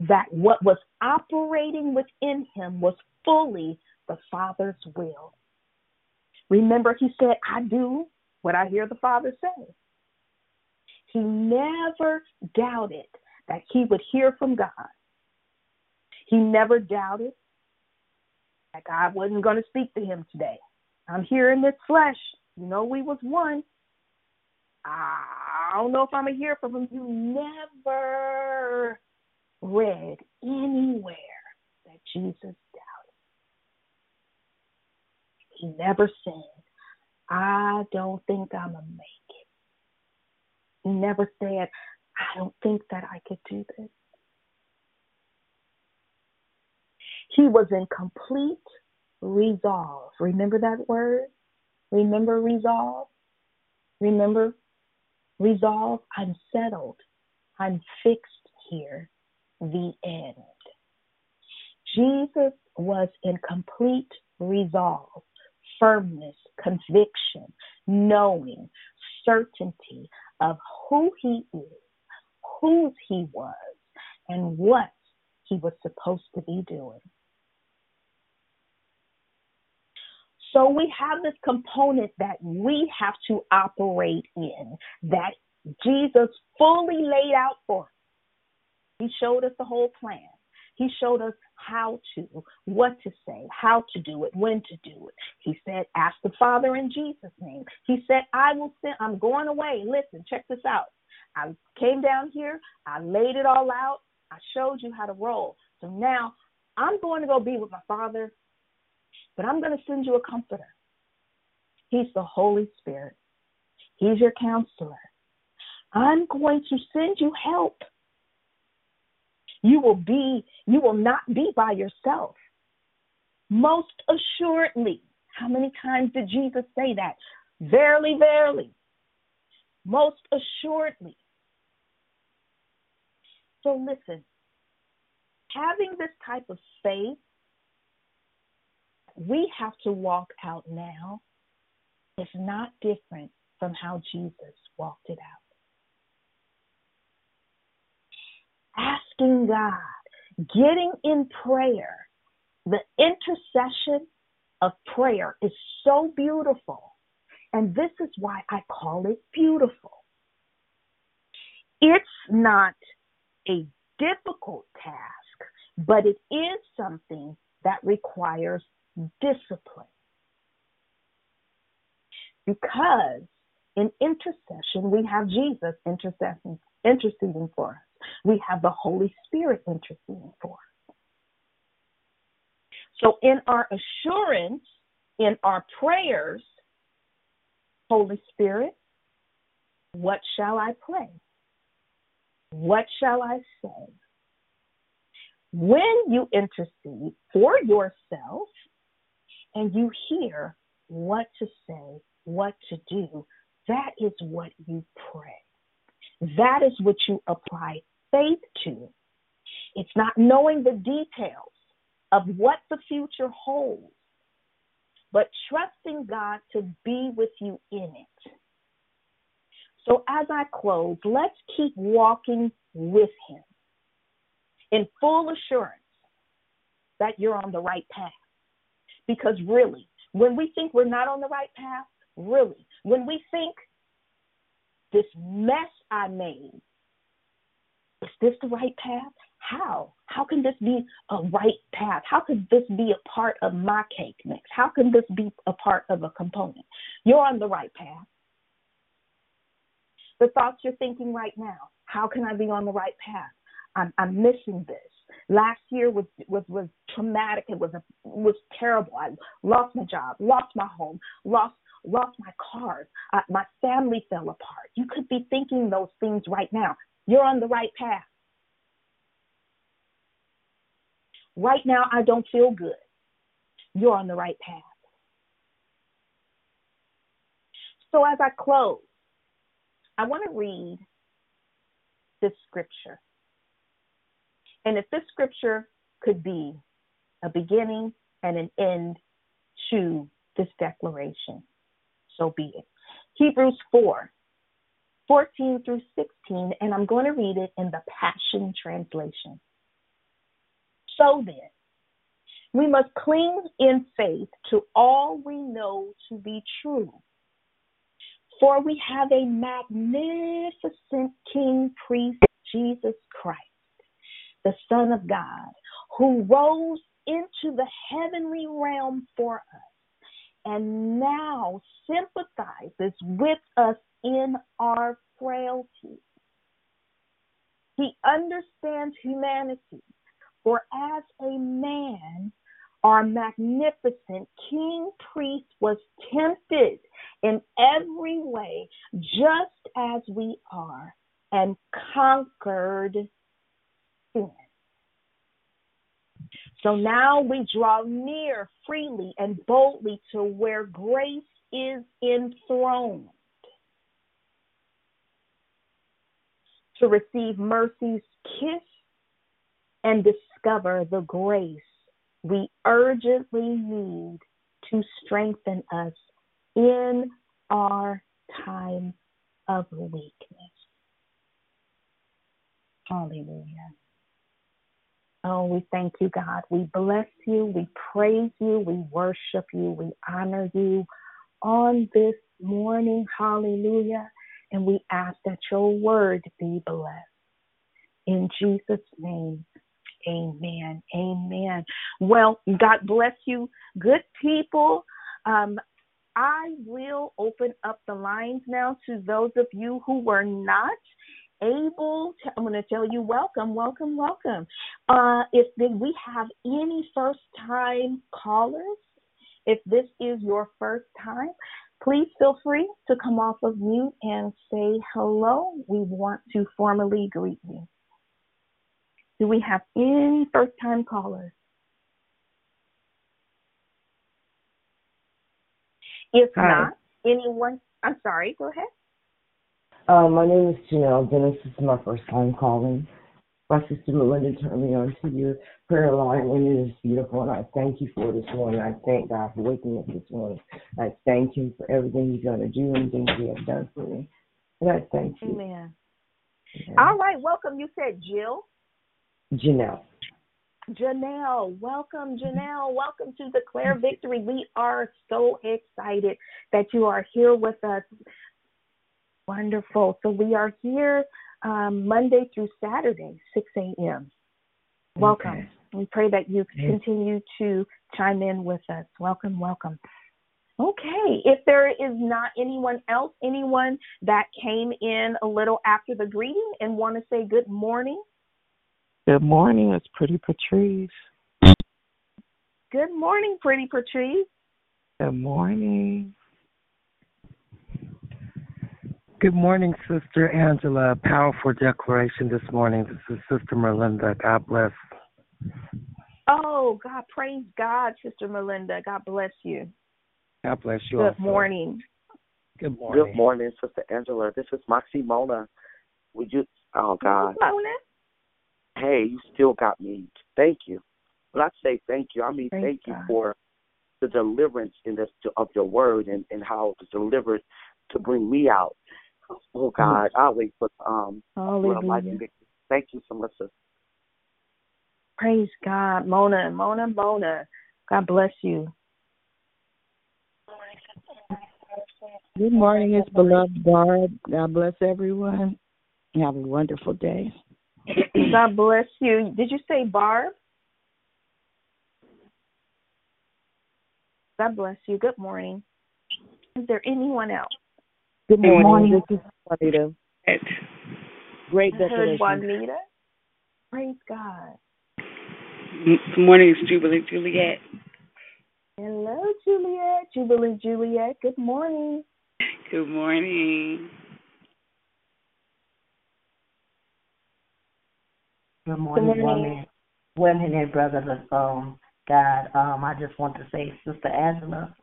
that what was operating within him was fully the Father's will. Remember, he said, I do what I hear the Father say. He never doubted that he would hear from God. He never doubted that God wasn't going to speak to him today. I'm here in this flesh. You know, we was one. I don't know if I'm going to hear from him. You never read anywhere that Jesus doubted. He never said, I don't think I'm going to make it. He never said, I don't think that I could do this. He was in complete resolve. Remember that word? Remember resolve? Remember resolve? I'm settled. I'm fixed here. The end. Jesus was in complete resolve, firmness, conviction, knowing, certainty of who he is whose he was and what he was supposed to be doing. So we have this component that we have to operate in that Jesus fully laid out for us. He showed us the whole plan. He showed us how to, what to say, how to do it, when to do it. He said, Ask the Father in Jesus' name. He said, I will send, I'm going away. Listen, check this out. I came down here, I laid it all out, I showed you how to roll. So now I'm going to go be with my Father, but I'm going to send you a comforter. He's the Holy Spirit, He's your counselor. I'm going to send you help. You will be, you will not be by yourself. Most assuredly. How many times did Jesus say that? Verily, verily. Most assuredly. So listen, having this type of faith, we have to walk out now. It's not different from how Jesus walked it out. Asking God, getting in prayer. The intercession of prayer is so beautiful. And this is why I call it beautiful. It's not a difficult task, but it is something that requires discipline. Because in intercession, we have Jesus interceding, interceding for us. We have the Holy Spirit interceding for us. So, in our assurance, in our prayers, Holy Spirit, what shall I pray? What shall I say? When you intercede for yourself and you hear what to say, what to do, that is what you pray. That is what you apply faith to. It's not knowing the details of what the future holds, but trusting God to be with you in it. So, as I close, let's keep walking with Him in full assurance that you're on the right path. Because really, when we think we're not on the right path, really, when we think this mess I made is this the right path? How? How can this be a right path? How could this be a part of my cake mix? How can this be a part of a component? You're on the right path. The thoughts you're thinking right now, how can I be on the right path? I'm, I'm missing this. Last year was was was traumatic. It was a, was terrible. I lost my job, lost my home, lost lost my cars. Uh, my family fell apart. You could be thinking those things right now. You're on the right path. Right now, I don't feel good. You're on the right path. So, as I close, I want to read this scripture. And if this scripture could be a beginning and an end to this declaration, so be it. Hebrews 4 14 through 16, and I'm going to read it in the Passion Translation. So then, we must cling in faith to all we know to be true. For we have a magnificent King Priest, Jesus Christ, the Son of God, who rose into the heavenly realm for us and now sympathizes with us in our frailty. He understands humanity, for as a man, our magnificent king priest was tempted in every way, just as we are, and conquered sin. So now we draw near freely and boldly to where grace is enthroned to receive mercy's kiss and discover the grace we urgently need to strengthen us in our time of weakness. Hallelujah. Oh, we thank you, God. We bless you. We praise you. We worship you. We honor you on this morning. Hallelujah. And we ask that your word be blessed. In Jesus' name, amen. Amen. Well, God bless you, good people. Um, I will open up the lines now to those of you who were not able to, I'm going to tell you welcome, welcome, welcome. Uh, if we have any first time callers, if this is your first time, please feel free to come off of mute and say hello. We want to formally greet you. Do we have any first time callers? If Hi. not, anyone, I'm sorry, go ahead. Uh, my name is Janelle Dennis. This is my first time calling. My sister Melinda turned me on to your prayer line, and it is beautiful. And I thank you for this morning. I thank God for waking up this morning. I thank Him for everything He's going to do and things He has done for me. And I thank you, Amen. All right, welcome. You said Jill. Janelle. Janelle, welcome, Janelle. Welcome to the Declare Victory. We are so excited that you are here with us. Wonderful. So we are here um, Monday through Saturday, 6 a.m. Welcome. Okay. We pray that you Yes. continue to chime in with us. Welcome, welcome. Okay, if there is not anyone else, anyone that came in a little after the greeting and want to say good morning, Good morning. It's Pretty Patrice. good morning, pretty Patrice. Good morning. Good morning, Sister Angela. Powerful declaration this morning. This is Sister Melinda. God bless. Oh, God, praise God, Sister Melinda. God bless you. God bless you Good also. morning. Good morning. Good morning, Sister Angela. This is Moxie Mona. Would you? Oh God. Mona. Hey, you still got me. Thank you. When I say thank you, I mean Praise thank you for the deliverance in this of your word and and how it was delivered to bring me out. Oh God, I'll wait for um. Hallelujah. Well, my- Thank you so much, sister. Praise God. Mona, Mona, Mona. God bless you. Good morning, it's beloved Barb. God bless everyone. Have a wonderful day. God bless you. Did you say Barb? God bless you. Good morning. Is there anyone else? Good Good morning. morning. This is Juanita. Great I heard declaration. Juanita. Praise God. Good morning, it's Jubilee Juliet. Hello, Juliet. Jubilee Juliet. Good morning. Good morning. Good morning, morning. women, women and brothers of um, God. Um, I just want to say, Sister Angela,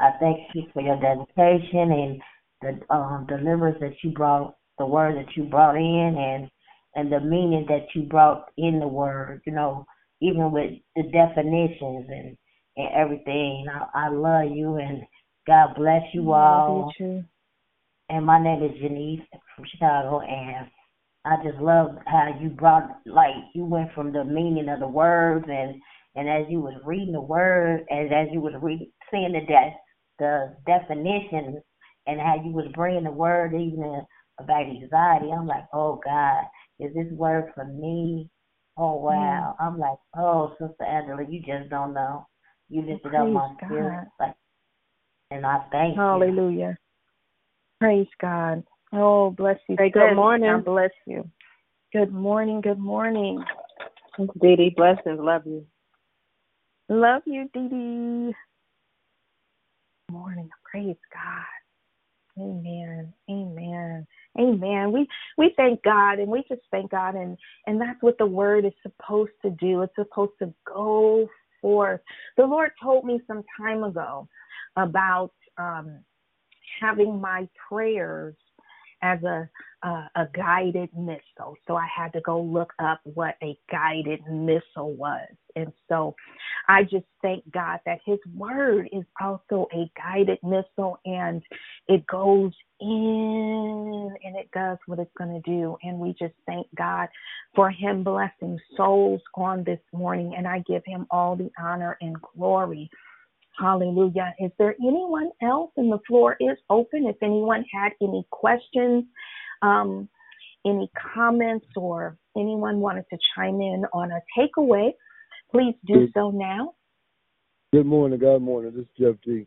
I thank you for your dedication and the um, deliverance that you brought, the word that you brought in, and and the meaning that you brought in the word. You know, even with the definitions and and everything. I, I love you and God bless you all. You. And my name is Janice from Chicago, and I just love how you brought, like, you went from the meaning of the words, and and as you was reading the word, and as you was read, seeing the de- the definitions, and how you was bringing the word even about anxiety, I'm like, oh God, is this word for me? Oh mm. wow, I'm like, oh Sister Angela, you just don't know. You lifted up Praise my spirit, like, and I thank you. Hallelujah. Praise God. Oh, bless you. Hey, good morning. God bless you. Good morning. Good morning. Dee Dee, blessings. Love you. Love you, Dee Dee. Morning. Praise God. Amen. Amen. Amen. We we thank God and we just thank God and and that's what the word is supposed to do. It's supposed to go forth. The Lord told me some time ago about um having my prayers as a uh, a guided missile. So I had to go look up what a guided missile was. And so I just thank God that His Word is also a guided missile and it goes in and it does what it's going to do. And we just thank God for Him blessing souls on this morning. And I give Him all the honor and glory. Hallelujah. Is there anyone else? And the floor is open. If anyone had any questions, um, any comments, or anyone wanted to chime in on a takeaway, please do so now. Good morning, good morning. This is Jeff G.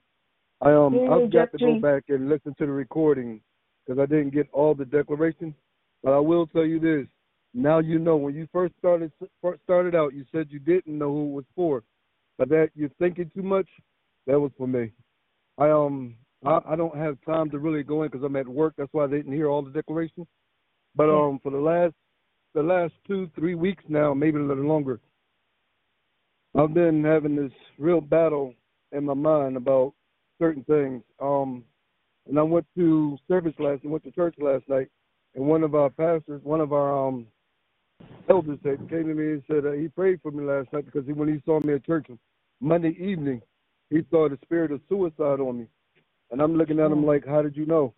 I um Hey, I've got Jeff to go back and listen to the recording because I didn't get all the declarations. But I will tell you this: now you know. When you first started first started out, you said you didn't know who it was for, but that you're thinking too much. That was for me. I um I, I don't have time to really go in because I'm at work. That's why I didn't hear all the declarations. But Yeah. um for the last the last two three weeks now, maybe a little longer, I've been having this real battle in my mind about certain things. Um, and I went to service last, I went to church last night, and one of our pastors, one of our um elders, said came to me and said uh, he prayed for me last night because he, when he saw me at church Monday evening, he saw the spirit of suicide on me, and I'm looking at him like, how did you know?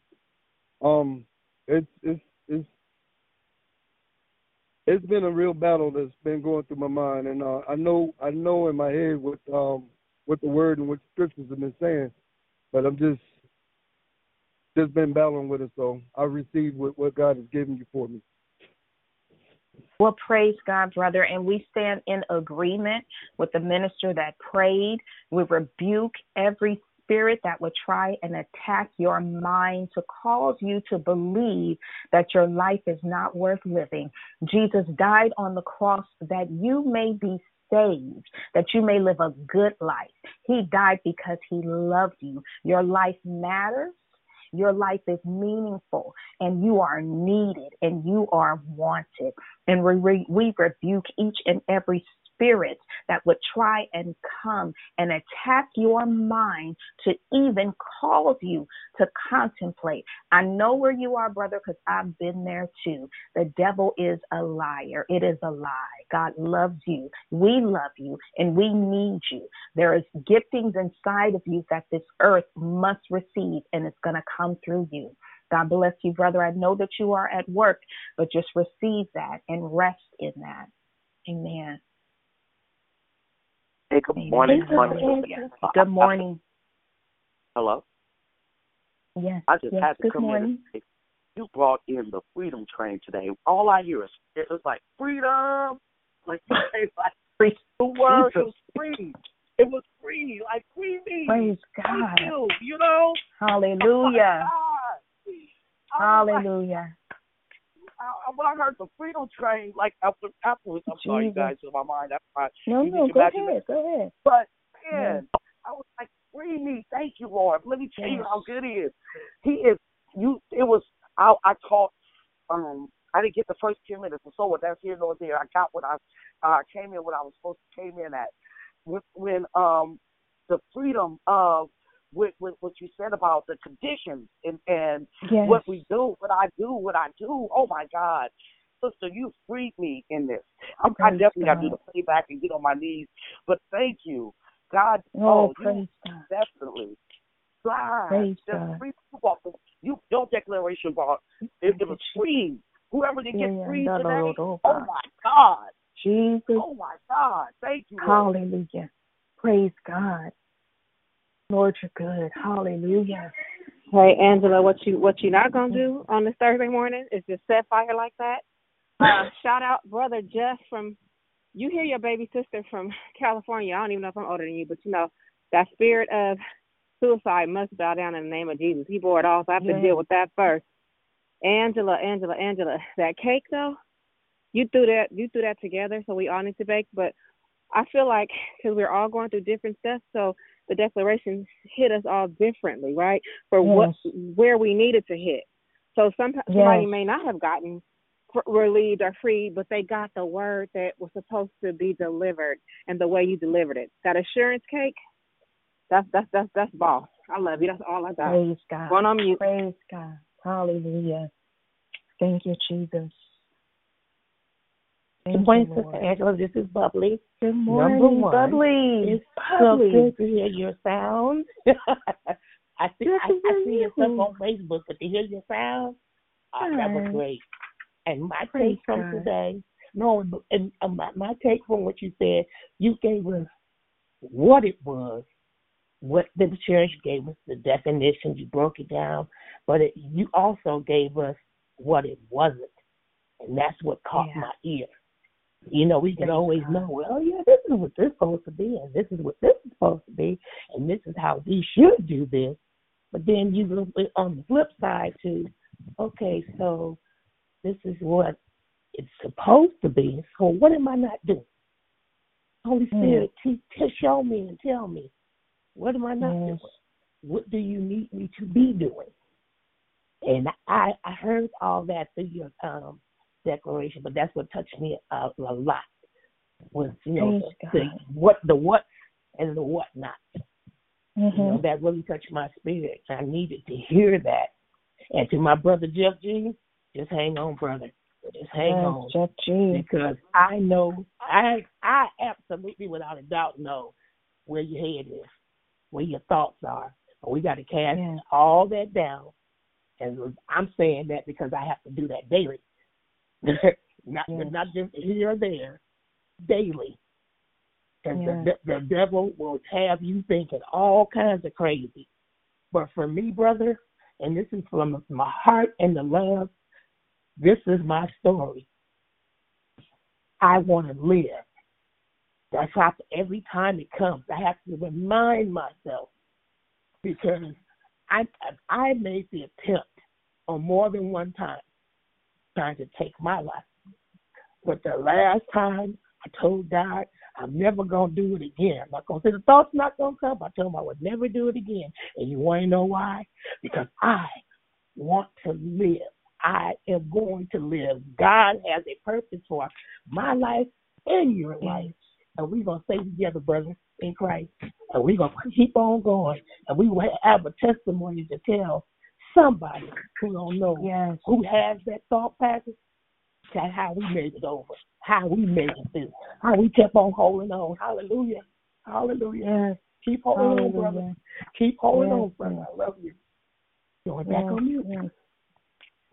Um, it's it's it's it's been a real battle that's been going through my mind, and uh, I know I know in my head what um what the word and what scriptures have been saying, but I'm just just been battling with it. So I received what what God has given you for me. Well, praise God, brother. And we stand in agreement with the minister that prayed. We rebuke every spirit that would try and attack your mind to cause you to believe that your life is not worth living. Jesus died on the cross that you may be saved, that you may live a good life. He died because he loved you. Your life matters. Your life is meaningful and you are needed and you are wanted. And we, we, rebuke each and every spirit that would try and come and attack your mind to even cause you to contemplate. I know where you are, brother, because I've been there too. The devil is a liar. It is a lie. God loves you. We love you and we need you. There is giftings inside of you that this earth must receive and it's going to come through you. God bless you, brother. I know that you are at work, but just receive that and rest in that. Amen. Hey, good morning. Good morning. morning. Good morning. Hello. Yes. I just yes. had to Good come morning. in. and- You brought in the freedom train today. All I hear is it was like freedom, like it's like Free. the word was free. It was free, like free me. Praise Thank God. you. You know. Hallelujah. Oh, my God. I was like, Hallelujah. I, when I heard the freedom train, like after afterwards, I'm sorry, you guys, in my mind, that's my No, no, go ahead. Go ahead. But man, I was like, free me, thank you, Lord. Let me tell you how good He is. He is. You. It was. I. I taught. Um. I didn't get the first ten minutes or so, but that's here nor there. I got what I. I came in what I was supposed to came in at. When, when um the freedom of with, with what you said about the conditions and and Yes. what we do, what I do, what I do. Oh my God, sister, you freed me in this. I'm, I definitely got to do the playback and get on my knees. But thank you, God. Oh, oh God. definitely. God, Praise just God. free you brought you your declaration brought it, it was free. Whoever did get yeah, free today, no, oh, oh God. my God, Jesus. oh my God, thank you, Lord. Hallelujah. Praise God. Lord, you're good. Hallelujah. Hey Angela, what you what you not gonna do on this Thursday morning is just set fire like that. Uh, shout out brother Jeff from you hear your baby sister from California. I don't even know if I'm older than you, but you know that spirit of suicide must bow down in the name of Jesus. He bore it all, so I have to deal with that first. Angela, Angela, Angela, that cake though, you threw that you threw that together, so we all need to bake. But I feel like because we're all going through different stuff, so the declaration hit us all differently, right? For what where we needed to hit. So some somebody Yes. may not have gotten relieved or freed, but they got the word that was supposed to be delivered and the way you delivered it. That assurance cake, that's that's that's that's boss. I love you. That's all I got. Praise God. Going on mute. Praise God. Hallelujah. Thank you, Jesus. Good morning, Sister Angela. This is Bubbly. Good Number morning, one. Bubbly. It's Bubbly. so good to hear your sound. I see, I, I see your stuff on Facebook, but to hear your sound, uh, that was great. And my Praise take from God. today, no, and uh, my, my take from what you said, you gave us what it was, what the church gave us, the definition, you broke it down, but it, you also gave us what it wasn't. And that's what caught Yeah. my ear. You know, we can always know, well, yeah, this is what this is supposed to be, and this is what this is supposed to be, and this is how we should do this. But then you look on the flip side to, okay, so this is what it's supposed to be. So what am I not doing? Holy Mm. Spirit, te- te- show me and tell me what am I not Yes. doing? What do you need me to be doing? And I I heard all that through your um declaration, but that's what touched me a, a lot was you know the, the what the what and the what not. You mm-hmm. know that really touched my spirit. I needed to hear that. And to my brother Jeff G, just hang on, brother. Just hang Yes, on Jeff G. because I know I I absolutely without a doubt know where your head is, where your thoughts are. But we got to cast Yeah. all that down. And I'm saying that because I have to do that daily. not Yes. not just here or there, daily. And Yeah. the, the devil will have you thinking all kinds of crazy. But for me, brother, and this is from my heart and the love, this is my story. I want to live. That's how every time it comes, I have to remind myself because I I made the attempt on more than one time trying to take my life. But the last time I told God I'm never gonna do it again. I'm not gonna say the thought's not gonna come. I told him I would never do it again. And you wanna know why? Because I want to live. I am going to live. God has a purpose for my life and your life. And we're to stay together, brothers, in Christ. And we're to keep on going. And we will have a testimony to tell somebody who don't know Yes. who has that thought pattern. That how we made it over, how we made it through, how we kept on holding on. Hallelujah. Hallelujah. Yes. Keep holding on, brother. Keep holding Yes, on, brother. I love you. Going back Yes, on mute. yes.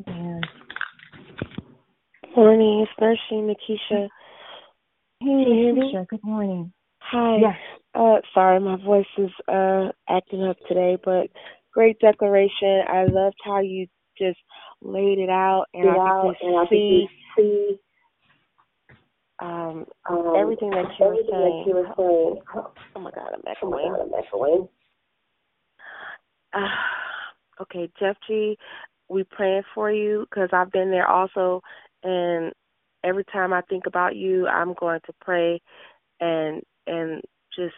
Yes. Morning, it's Nursing Nakisha. Hey, Can you hear me? Keisha, good morning. Hi. Yes. Uh, sorry, my voice is uh acting up today, but great declaration. I loved how you just laid it out, and I out, could just I could see see um, um, everything that you were saying. you were saying. Oh my God, I'm Oh my echoing. God, I'm echoing. Uh, okay, Jeff G, we praying for you because I've been there also, and every time I think about you, I'm going to pray and and just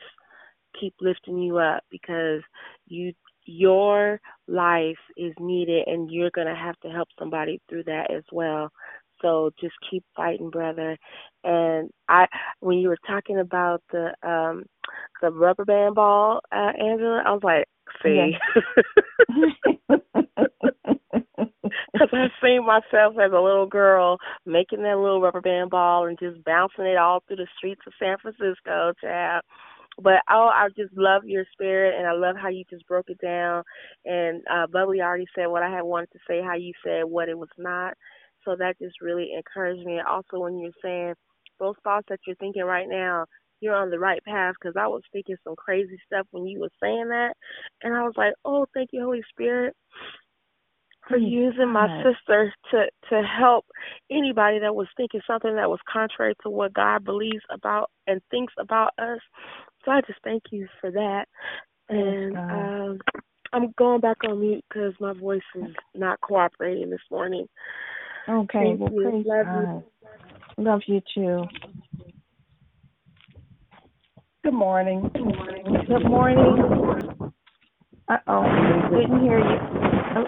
keep lifting you up because you your life is needed and you're going to have to help somebody through that as well. So just keep fighting, brother. And I when you were talking about the um the rubber band ball, uh Angela, I was like, see. Because I've seen myself as a little girl making that little rubber band ball and just bouncing it all through the streets of San Francisco, child. But oh, I just love your spirit, and I love how you just broke it down. And uh, Bubbly already said what I had wanted to say, how you said what it was not. So that just really encouraged me. And also, when you're saying those thoughts that you're thinking right now, you're on the right path. Because I was thinking some crazy stuff when you were saying that, and I was like, oh, thank you, Holy Spirit for using my God. sister to to help anybody that was thinking something that was contrary to what God believes about and thinks about us. So I just thank you for that. And um I'm going back on mute because my voice is not cooperating this morning. Okay, Thank well, you. praise Love God. you. Love you too. Good morning. Good morning. Good morning. Uh oh, didn't hear you. Oh,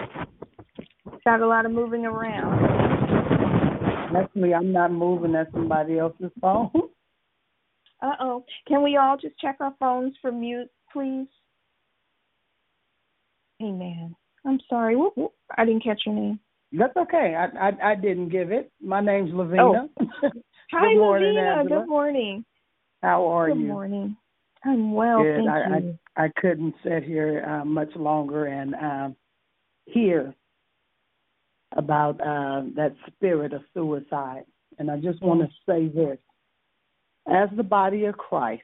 got a lot of moving around. That's me. I'm not moving. That's somebody else's phone. Uh oh. Can we all just check our phones for mute, please? Amen. I'm sorry. Whoop, whoop. I didn't catch your name. That's okay. I, I I didn't give it. My name's Lavina. Oh. Hi, Good morning, Lavina. Angela. Good morning. How are Good you? Good morning. I'm well, Good. thank I, you. I I couldn't sit here uh, much longer and um, hear about uh, that spirit of suicide. And I just want to say this: as the body of Christ,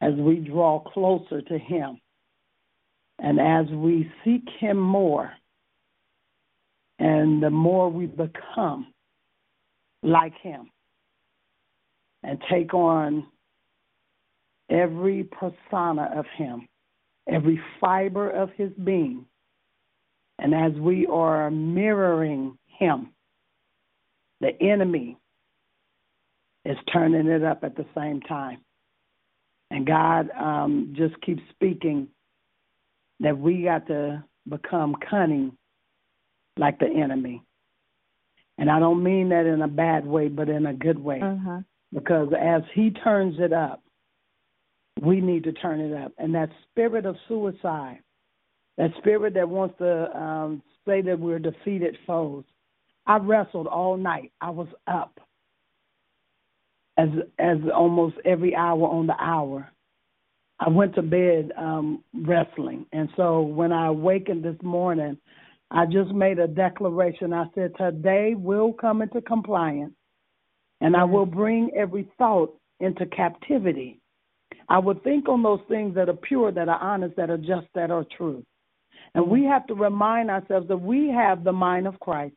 as we draw closer to Him, and as we seek Him more, and the more we become like Him, and take on every persona of Him, every fiber of His being, and as we are mirroring Him, the enemy is turning it up at the same time. And God um, just keeps speaking that we got to become cunning like the enemy. And I don't mean that in a bad way, but in a good way. Uh-huh. Because as he turns it up, we need to turn it up. And that spirit of suicide, that spirit that wants to um, say that we're defeated foes. I wrestled all night. I was up as as almost every hour on the hour. I went to bed um, wrestling, and so when I awakened this morning, I just made a declaration. I said, "Today will come into compliance, and I will bring every thought into captivity. I will think on those things that are pure, that are honest, that are just, that are true." And we have to remind ourselves that we have the mind of Christ.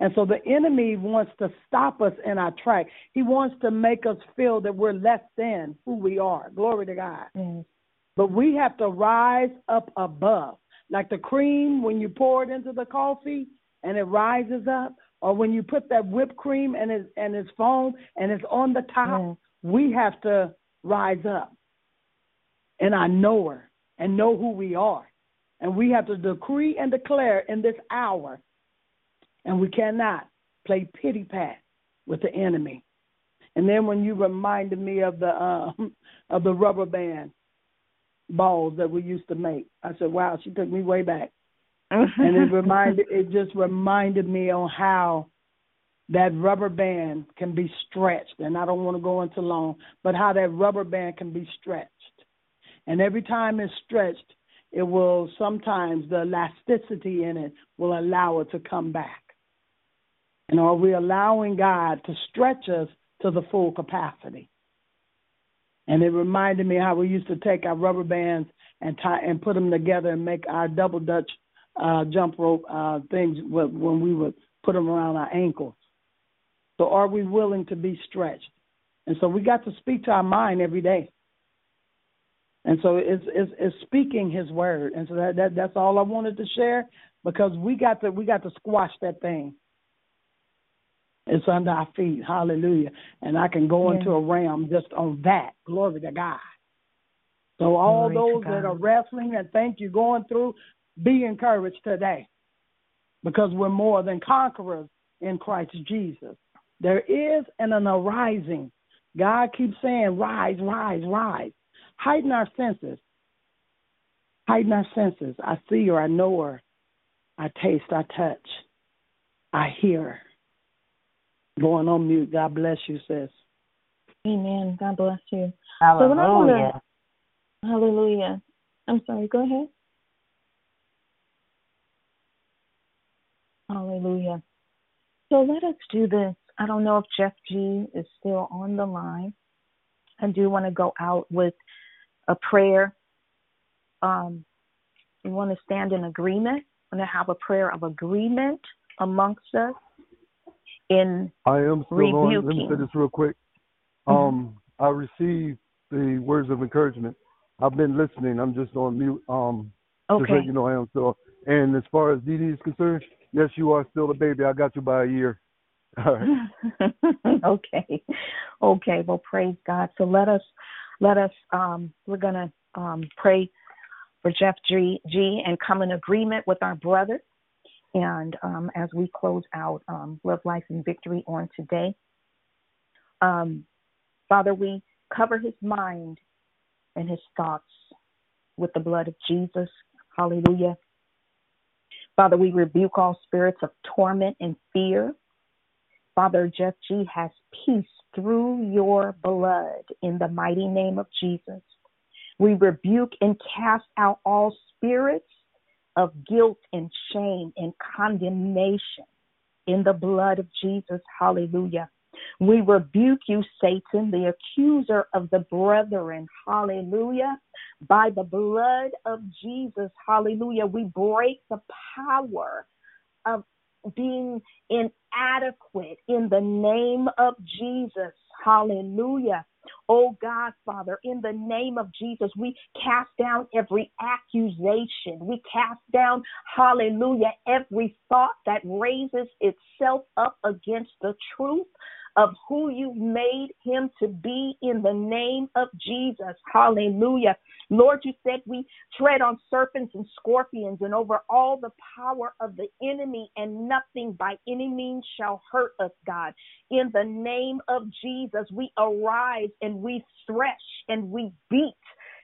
And so the enemy wants to stop us in our track. He wants to make us feel that we're less than who we are. Glory to God. Yes. But we have to rise up above. Like the cream when you pour it into the coffee and it rises up, or when you put that whipped cream and it's and it's foam and it's on the top, we have to rise up and I know her and know who we are. And we have to decree and declare in this hour and we cannot play pity pat with the enemy. And then when you reminded me of the um, of the rubber band balls that we used to make, I said, "Wow, she took me way back." and it reminded it just reminded me on how that rubber band can be stretched. And I don't want to go into long, but how that rubber band can be stretched. And every time it's stretched, it will sometimes the elasticity in it will allow it to come back. And are we allowing God to stretch us to the full capacity? And it reminded me how we used to take our rubber bands and tie and put them together and make our double dutch uh, jump rope uh, things when we would put them around our ankles. So are we willing to be stretched? And so we got to speak to our mind every day. And so it's, it's, it's speaking His word, and so that, that that's all I wanted to share because we got to we got to squash that thing. It's under our feet. Hallelujah. And I can go into a realm just on that. Glory to God. So all Glory those that are wrestling and think you're going through, be encouraged today. Because we're more than conquerors in Christ Jesus. There is an, an arising. God keeps saying, rise, rise, rise. Heighten our senses. Heighten our senses. I see her, I know her. I taste, I touch. I hear her. Going on mute. God bless you, sis. Amen. God bless you. So wanna- Hallelujah. I'm sorry, go ahead. Hallelujah. So let us do this. I don't know if Jeff G is still on the line. I do want to go out with a prayer. Um, we want to stand in agreement. We want to have a prayer of agreement amongst us in I am still on. Let me say this real quick. Um, I received the words of encouragement. I've been listening. I'm just on mute. Um, just Okay. let you know I am still. And as far as Dee Dee is concerned, yes, you are still a baby. I got you by a year. All right. okay. Okay. Well, praise God. So let us, let us, um, we're going to um, pray for Jeff G, G and come in agreement with our brother. And um, as we close out um, Love, Life, and Victory on today, um, Father, we cover his mind and his thoughts with the blood of Jesus. Hallelujah. Father, we rebuke all spirits of torment and fear Father, Jeff G has peace through your blood in the mighty name of Jesus. We rebuke and cast out all spirits of guilt and shame and condemnation in the blood of Jesus. Hallelujah. We rebuke you, Satan, the accuser of the brethren. Hallelujah. By the blood of Jesus. Hallelujah. We break the power of being inadequate in the name of Jesus. Hallelujah. Oh God, Father, in the name of Jesus, we cast down every accusation. We cast down, hallelujah, every thought that raises itself up against the truth of who you made him to be in the name of Jesus. Hallelujah. Lord, you said we tread on serpents and scorpions and over all the power of the enemy, and nothing by any means shall hurt us, God. In the name of Jesus, we arise and we thresh and we beat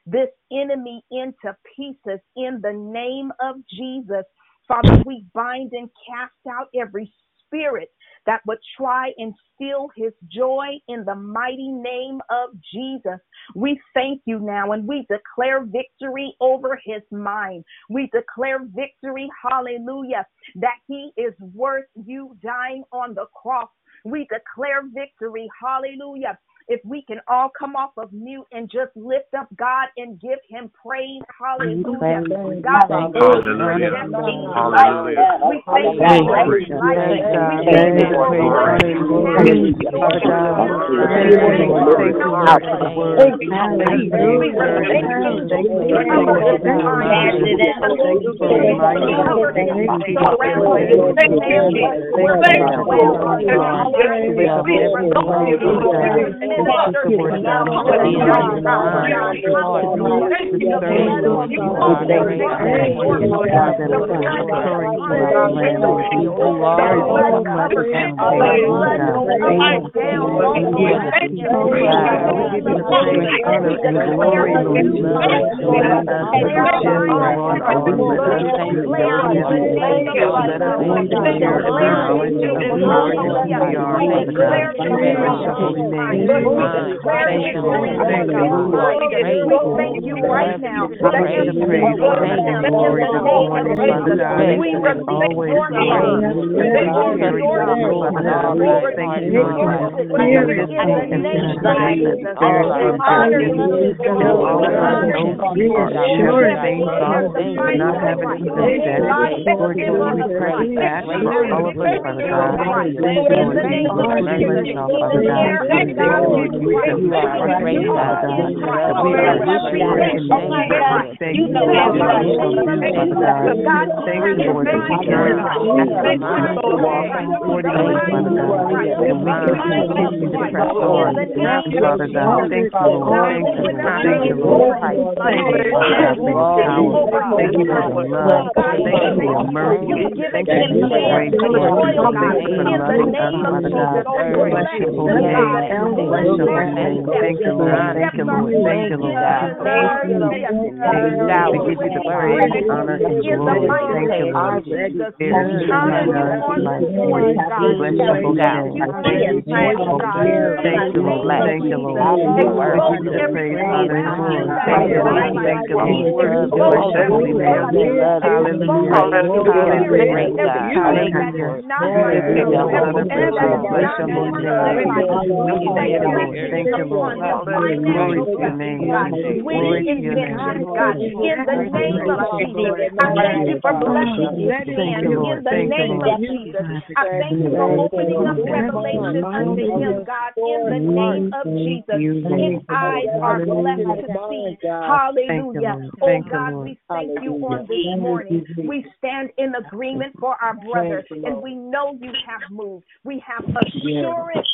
this enemy into pieces in the name of Jesus. Father, we bind and cast out every spirit that would try and steal his joy in the mighty name of Jesus. We thank you now and we declare victory over his mind. We declare victory, hallelujah, that he is worth you dying on the cross. We declare victory, hallelujah, if we can all come off of mute and just lift up God and give him praise. Hallelujah. God, Hallelujah. Hallelujah. we thank you for his life. We thank you for the word. Father God, thank you, Lord. Thank you, Father God. Bless your holy name. Thank you, Lord. Thank you, Lord. We thank you right now. We give you the praise, honor, and glory this morning, Father God. We As always, your Lord. Thank you, Father God. Thank you, Lord God. For this moment and finish the day that spirit of God. Fill all of us, those who are sure things thoughts, but not having even said it. Lord Jesus, we pray that for all of us, Father God. Lord Jesus, including myself, Father God. Thank you, Lord Jesus, that we are great, Father God. That we are sure in the Thank you, Lord, Father God. Thank you, Lord, that we can ask the mind to walk accordingly, Father God. And we can continue to press on. Father God, thank you, Lord. Thank you, thank you, Lord. Thank you, Father God, for your power. Thank you for your love. Thank you for your mercy. Thank you for your grace, Lord. Thank you for loving us, Father God. Bless your holy name. Bless your holy name. Thank you, Lord. Thank you, Lord. Thank you, Lord. We give you the praise, honor, and glory. Thank you, Lord. There is none like you. Bless your holy name. Thank you, Jesus. Thank you, Lord. Thank you, Lord. We give you the praise, honor, and glory. Thank you, Lord. Thank you, Lord. Bless your holy name. Hallelujah. Hallelujah. Hallelujah. We give you another praise. Bless your holy name. Thank you, Lord. Thank you, Lord. Glory to your name. Glory to your name. God, in the name of Jesus. I thank you for blessing in the name of Jesus. I thank you for opening up revelation unto him, God, in the name of Jesus. His eyes are blessed to see. Hallelujah. Oh God, we thank you on this morning. We stand in agreement for our brothers, and we know you have moved. We have assurance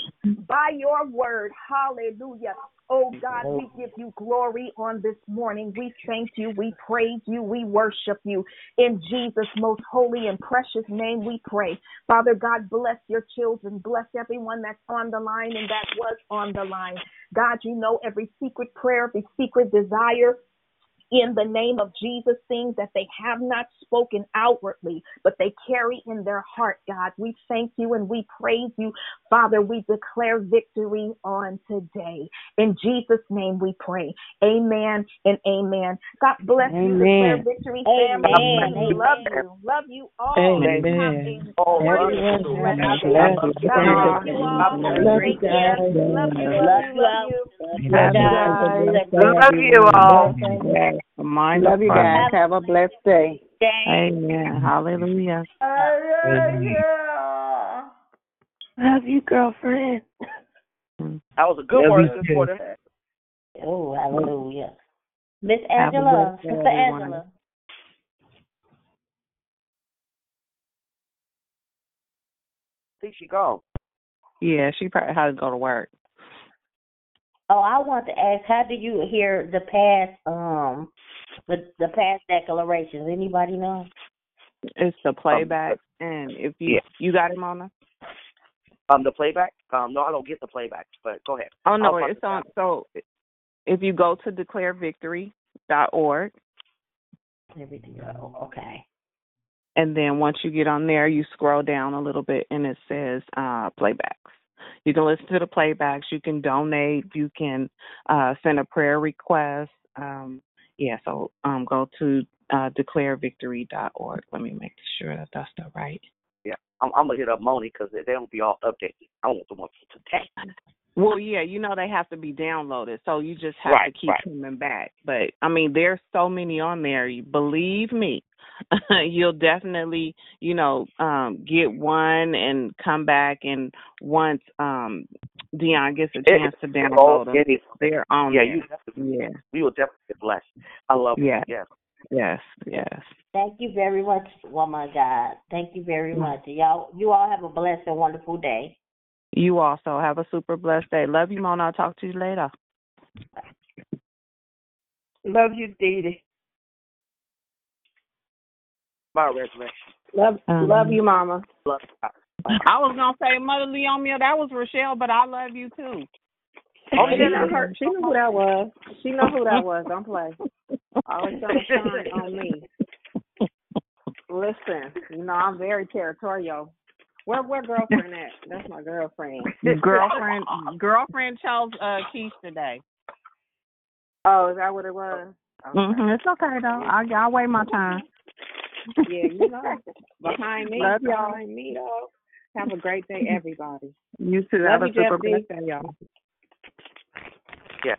by your word. Hallelujah. Oh God, we give you glory on this morning. We thank you, we praise you, we worship you. In Jesus' most holy and precious name, we pray. Father God, bless your children, bless everyone that's on the line and that was on the line. God, you know every secret prayer, every secret desire in the name of Jesus, things that they have not spoken outwardly, but they carry in their heart, God. We thank you and we praise you. Father, we declare victory on today. In Jesus' name we pray. Amen and amen. God bless you, declare Amen. victory, Amen. family. Love you. Love you all. Amen. Have Oh, love you. Love you. day. God bless you all. Have Love you guys. Love you, Love love you, you love all. you. Bye, Have guys. Love you all. Mind Love you guys. Have a blessed day. Amen. Hallelujah. Love you, girlfriend. That was a good Love word you this morning. Oh, hallelujah. Miss Have a Angela, blessed day, Sister everyone. Angela. think she gone. Yeah, she probably had to go to work. Oh, I want to ask, how do you hear the past um the the past declarations? Anybody know? It's the playback, and if you yeah. you got him on the. Um, the playback. Um, no, I don't get the playback. But go ahead. Oh no, it's to on. So if you go to declarevictory.org, Everything. Oh, okay. and then once you get on there, you scroll down a little bit, and it says uh, playbacks. You can listen to the playbacks. You can donate. You can uh, send a prayer request. Um, yeah, so um, go to uh, declarevictory.org. Let me make sure that that's the right. Yeah, I'm, I'm gonna hit up Moni because they, they don't be all updated. I want them up to date. Well, yeah, you know they have to be downloaded, so you just have Right, to keep right. coming back. But I mean, there's so many on there. You Believe me, you'll definitely, you know, um, get one and come back. And once um, Dion gets a It- chance to it's download all them, they're on yeah, there. you definitely, Yeah. we will definitely get blessed. I love Yeah. it. Yes. Yes, yes. Thank you very much, woman of God. Thank you very much. Y'all you all have a blessed and wonderful day. You also have a super blessed day. Love you, Mona. I'll talk to you later. Love you, Dee Dee. My resurrection. Love, Um, love you, Mama. Love. I was gonna say Mother Leomia, that was Rochelle, but I love you too. Oh, she know her. She knew who that was. She know who that was. Don't play. Always trying to shine on me. Listen, you know I'm very territorial. Where where girlfriend at? That's my girlfriend. girlfriend girlfriend chose uh Keith today. Oh, is that what it was? Okay. hmm It's okay though. I I wait my time. Yeah, you know, behind me, Love y'all. behind me, though. Have a great day, everybody. You too. Love Have a you, Jeff super B. blessed day, y'all. Yeah.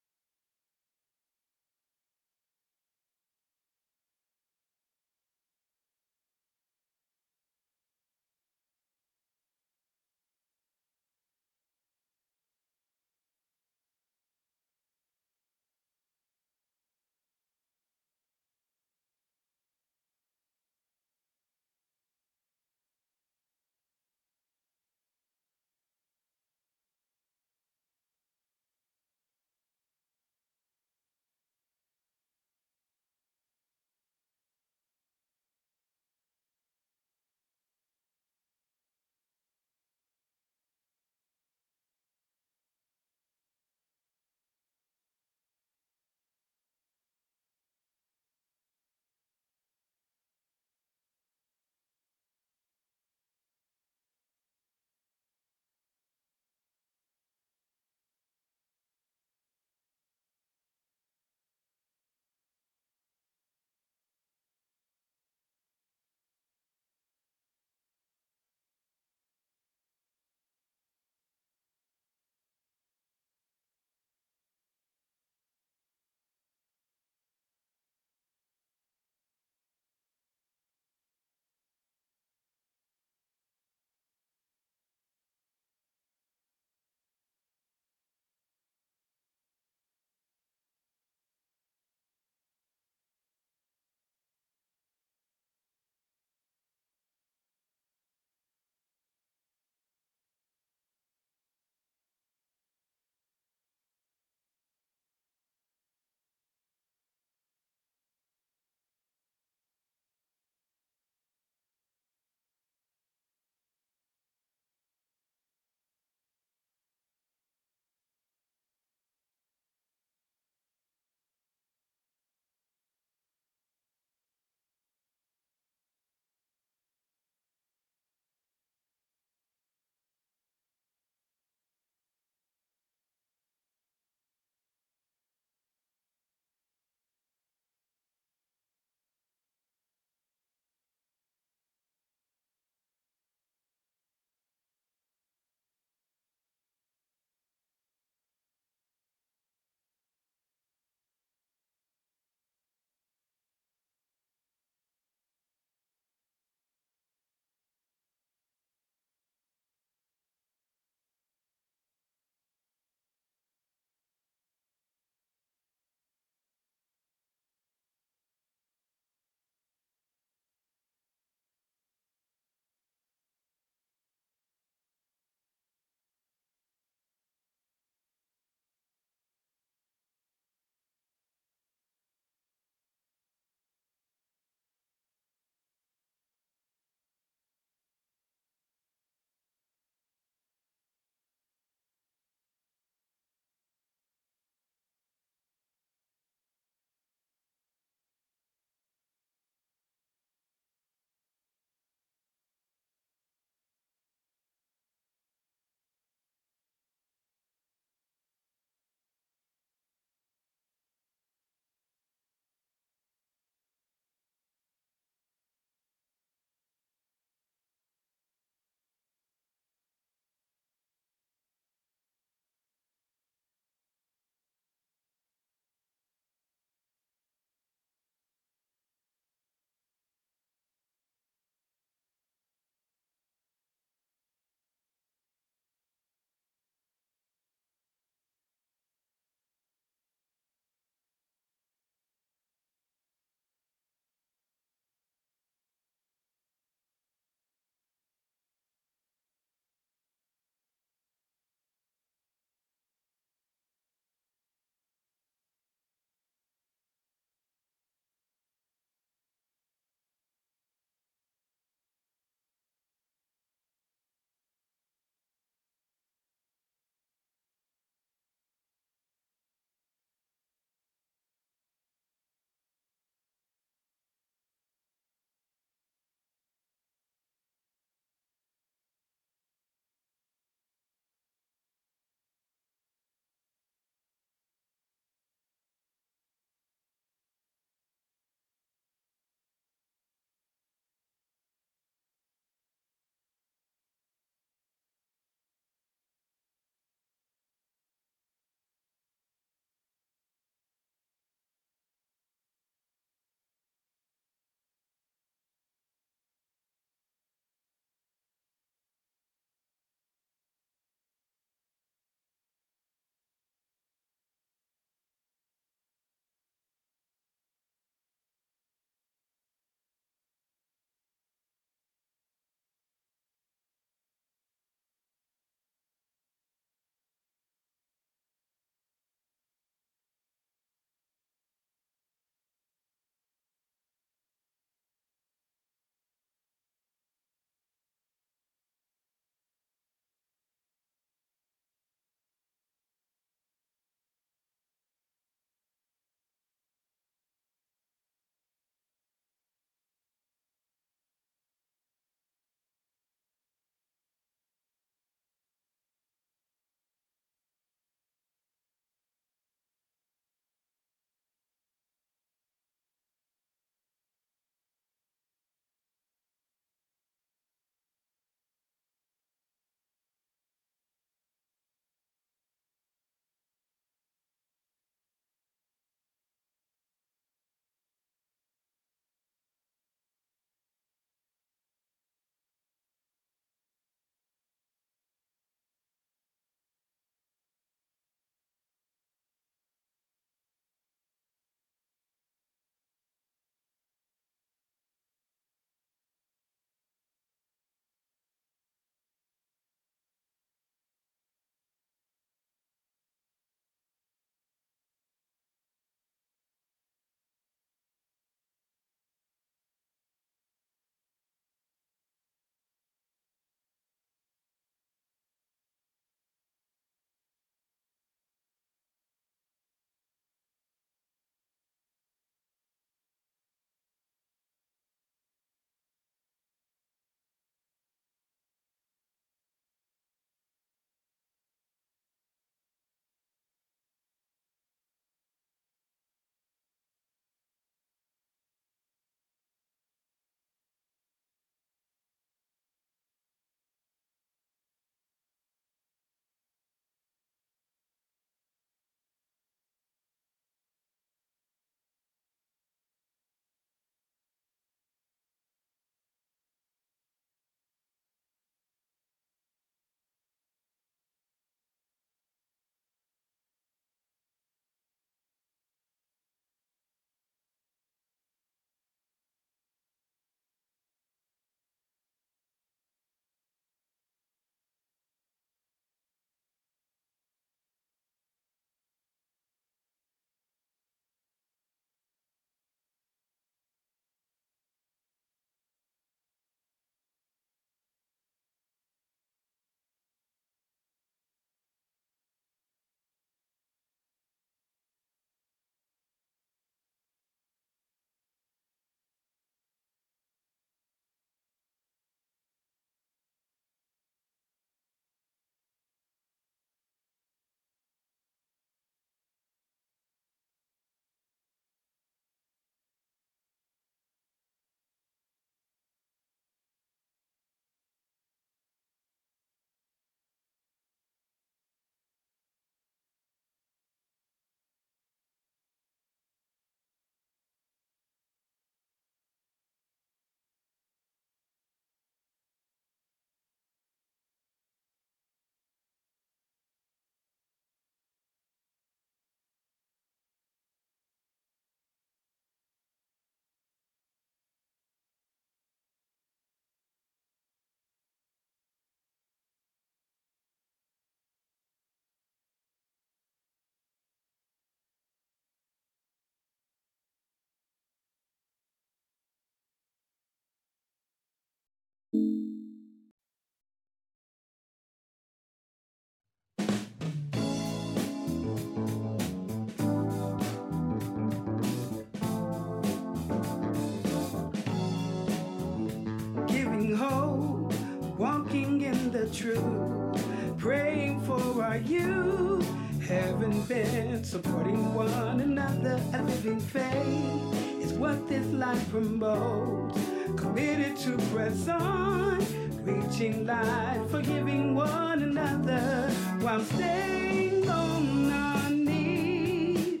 The truth, praying for our youth. Haven't been supporting one another. A living faith is what this life promotes. Committed to press on, reaching light, forgiving one another while staying on our knees.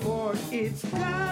For it's God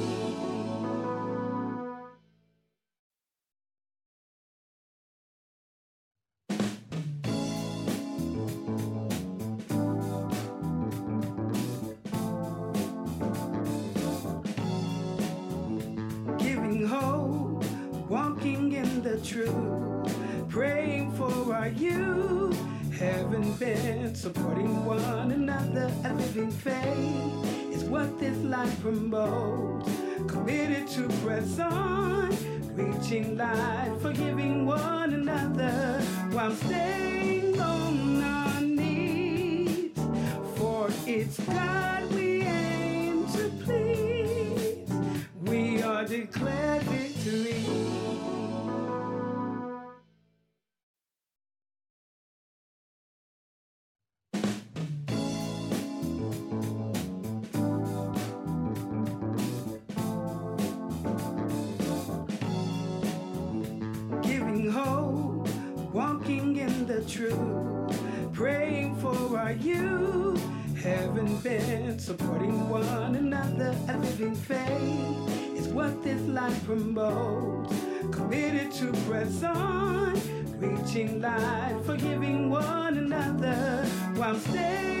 Committed to press on, reaching light, forgiving one another while staying promotes. Committed to press on, reaching light, forgiving one another while staying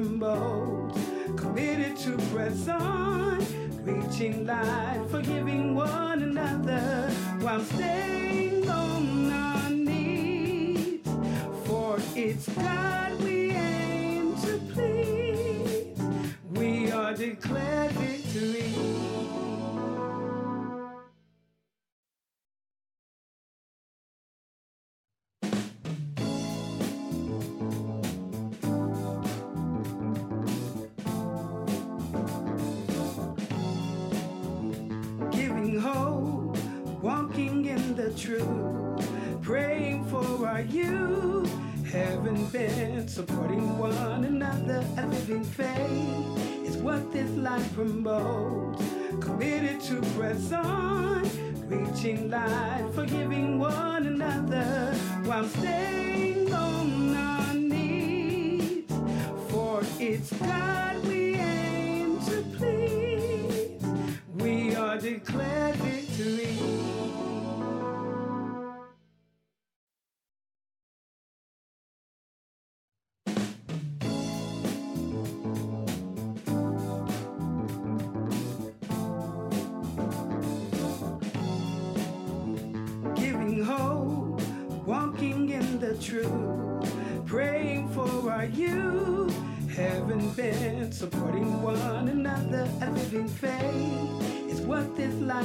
Life. Committed to press on, reaching light, forgiving one another while staying promotes. Committed to press on, reaching light, forgiving one another while staying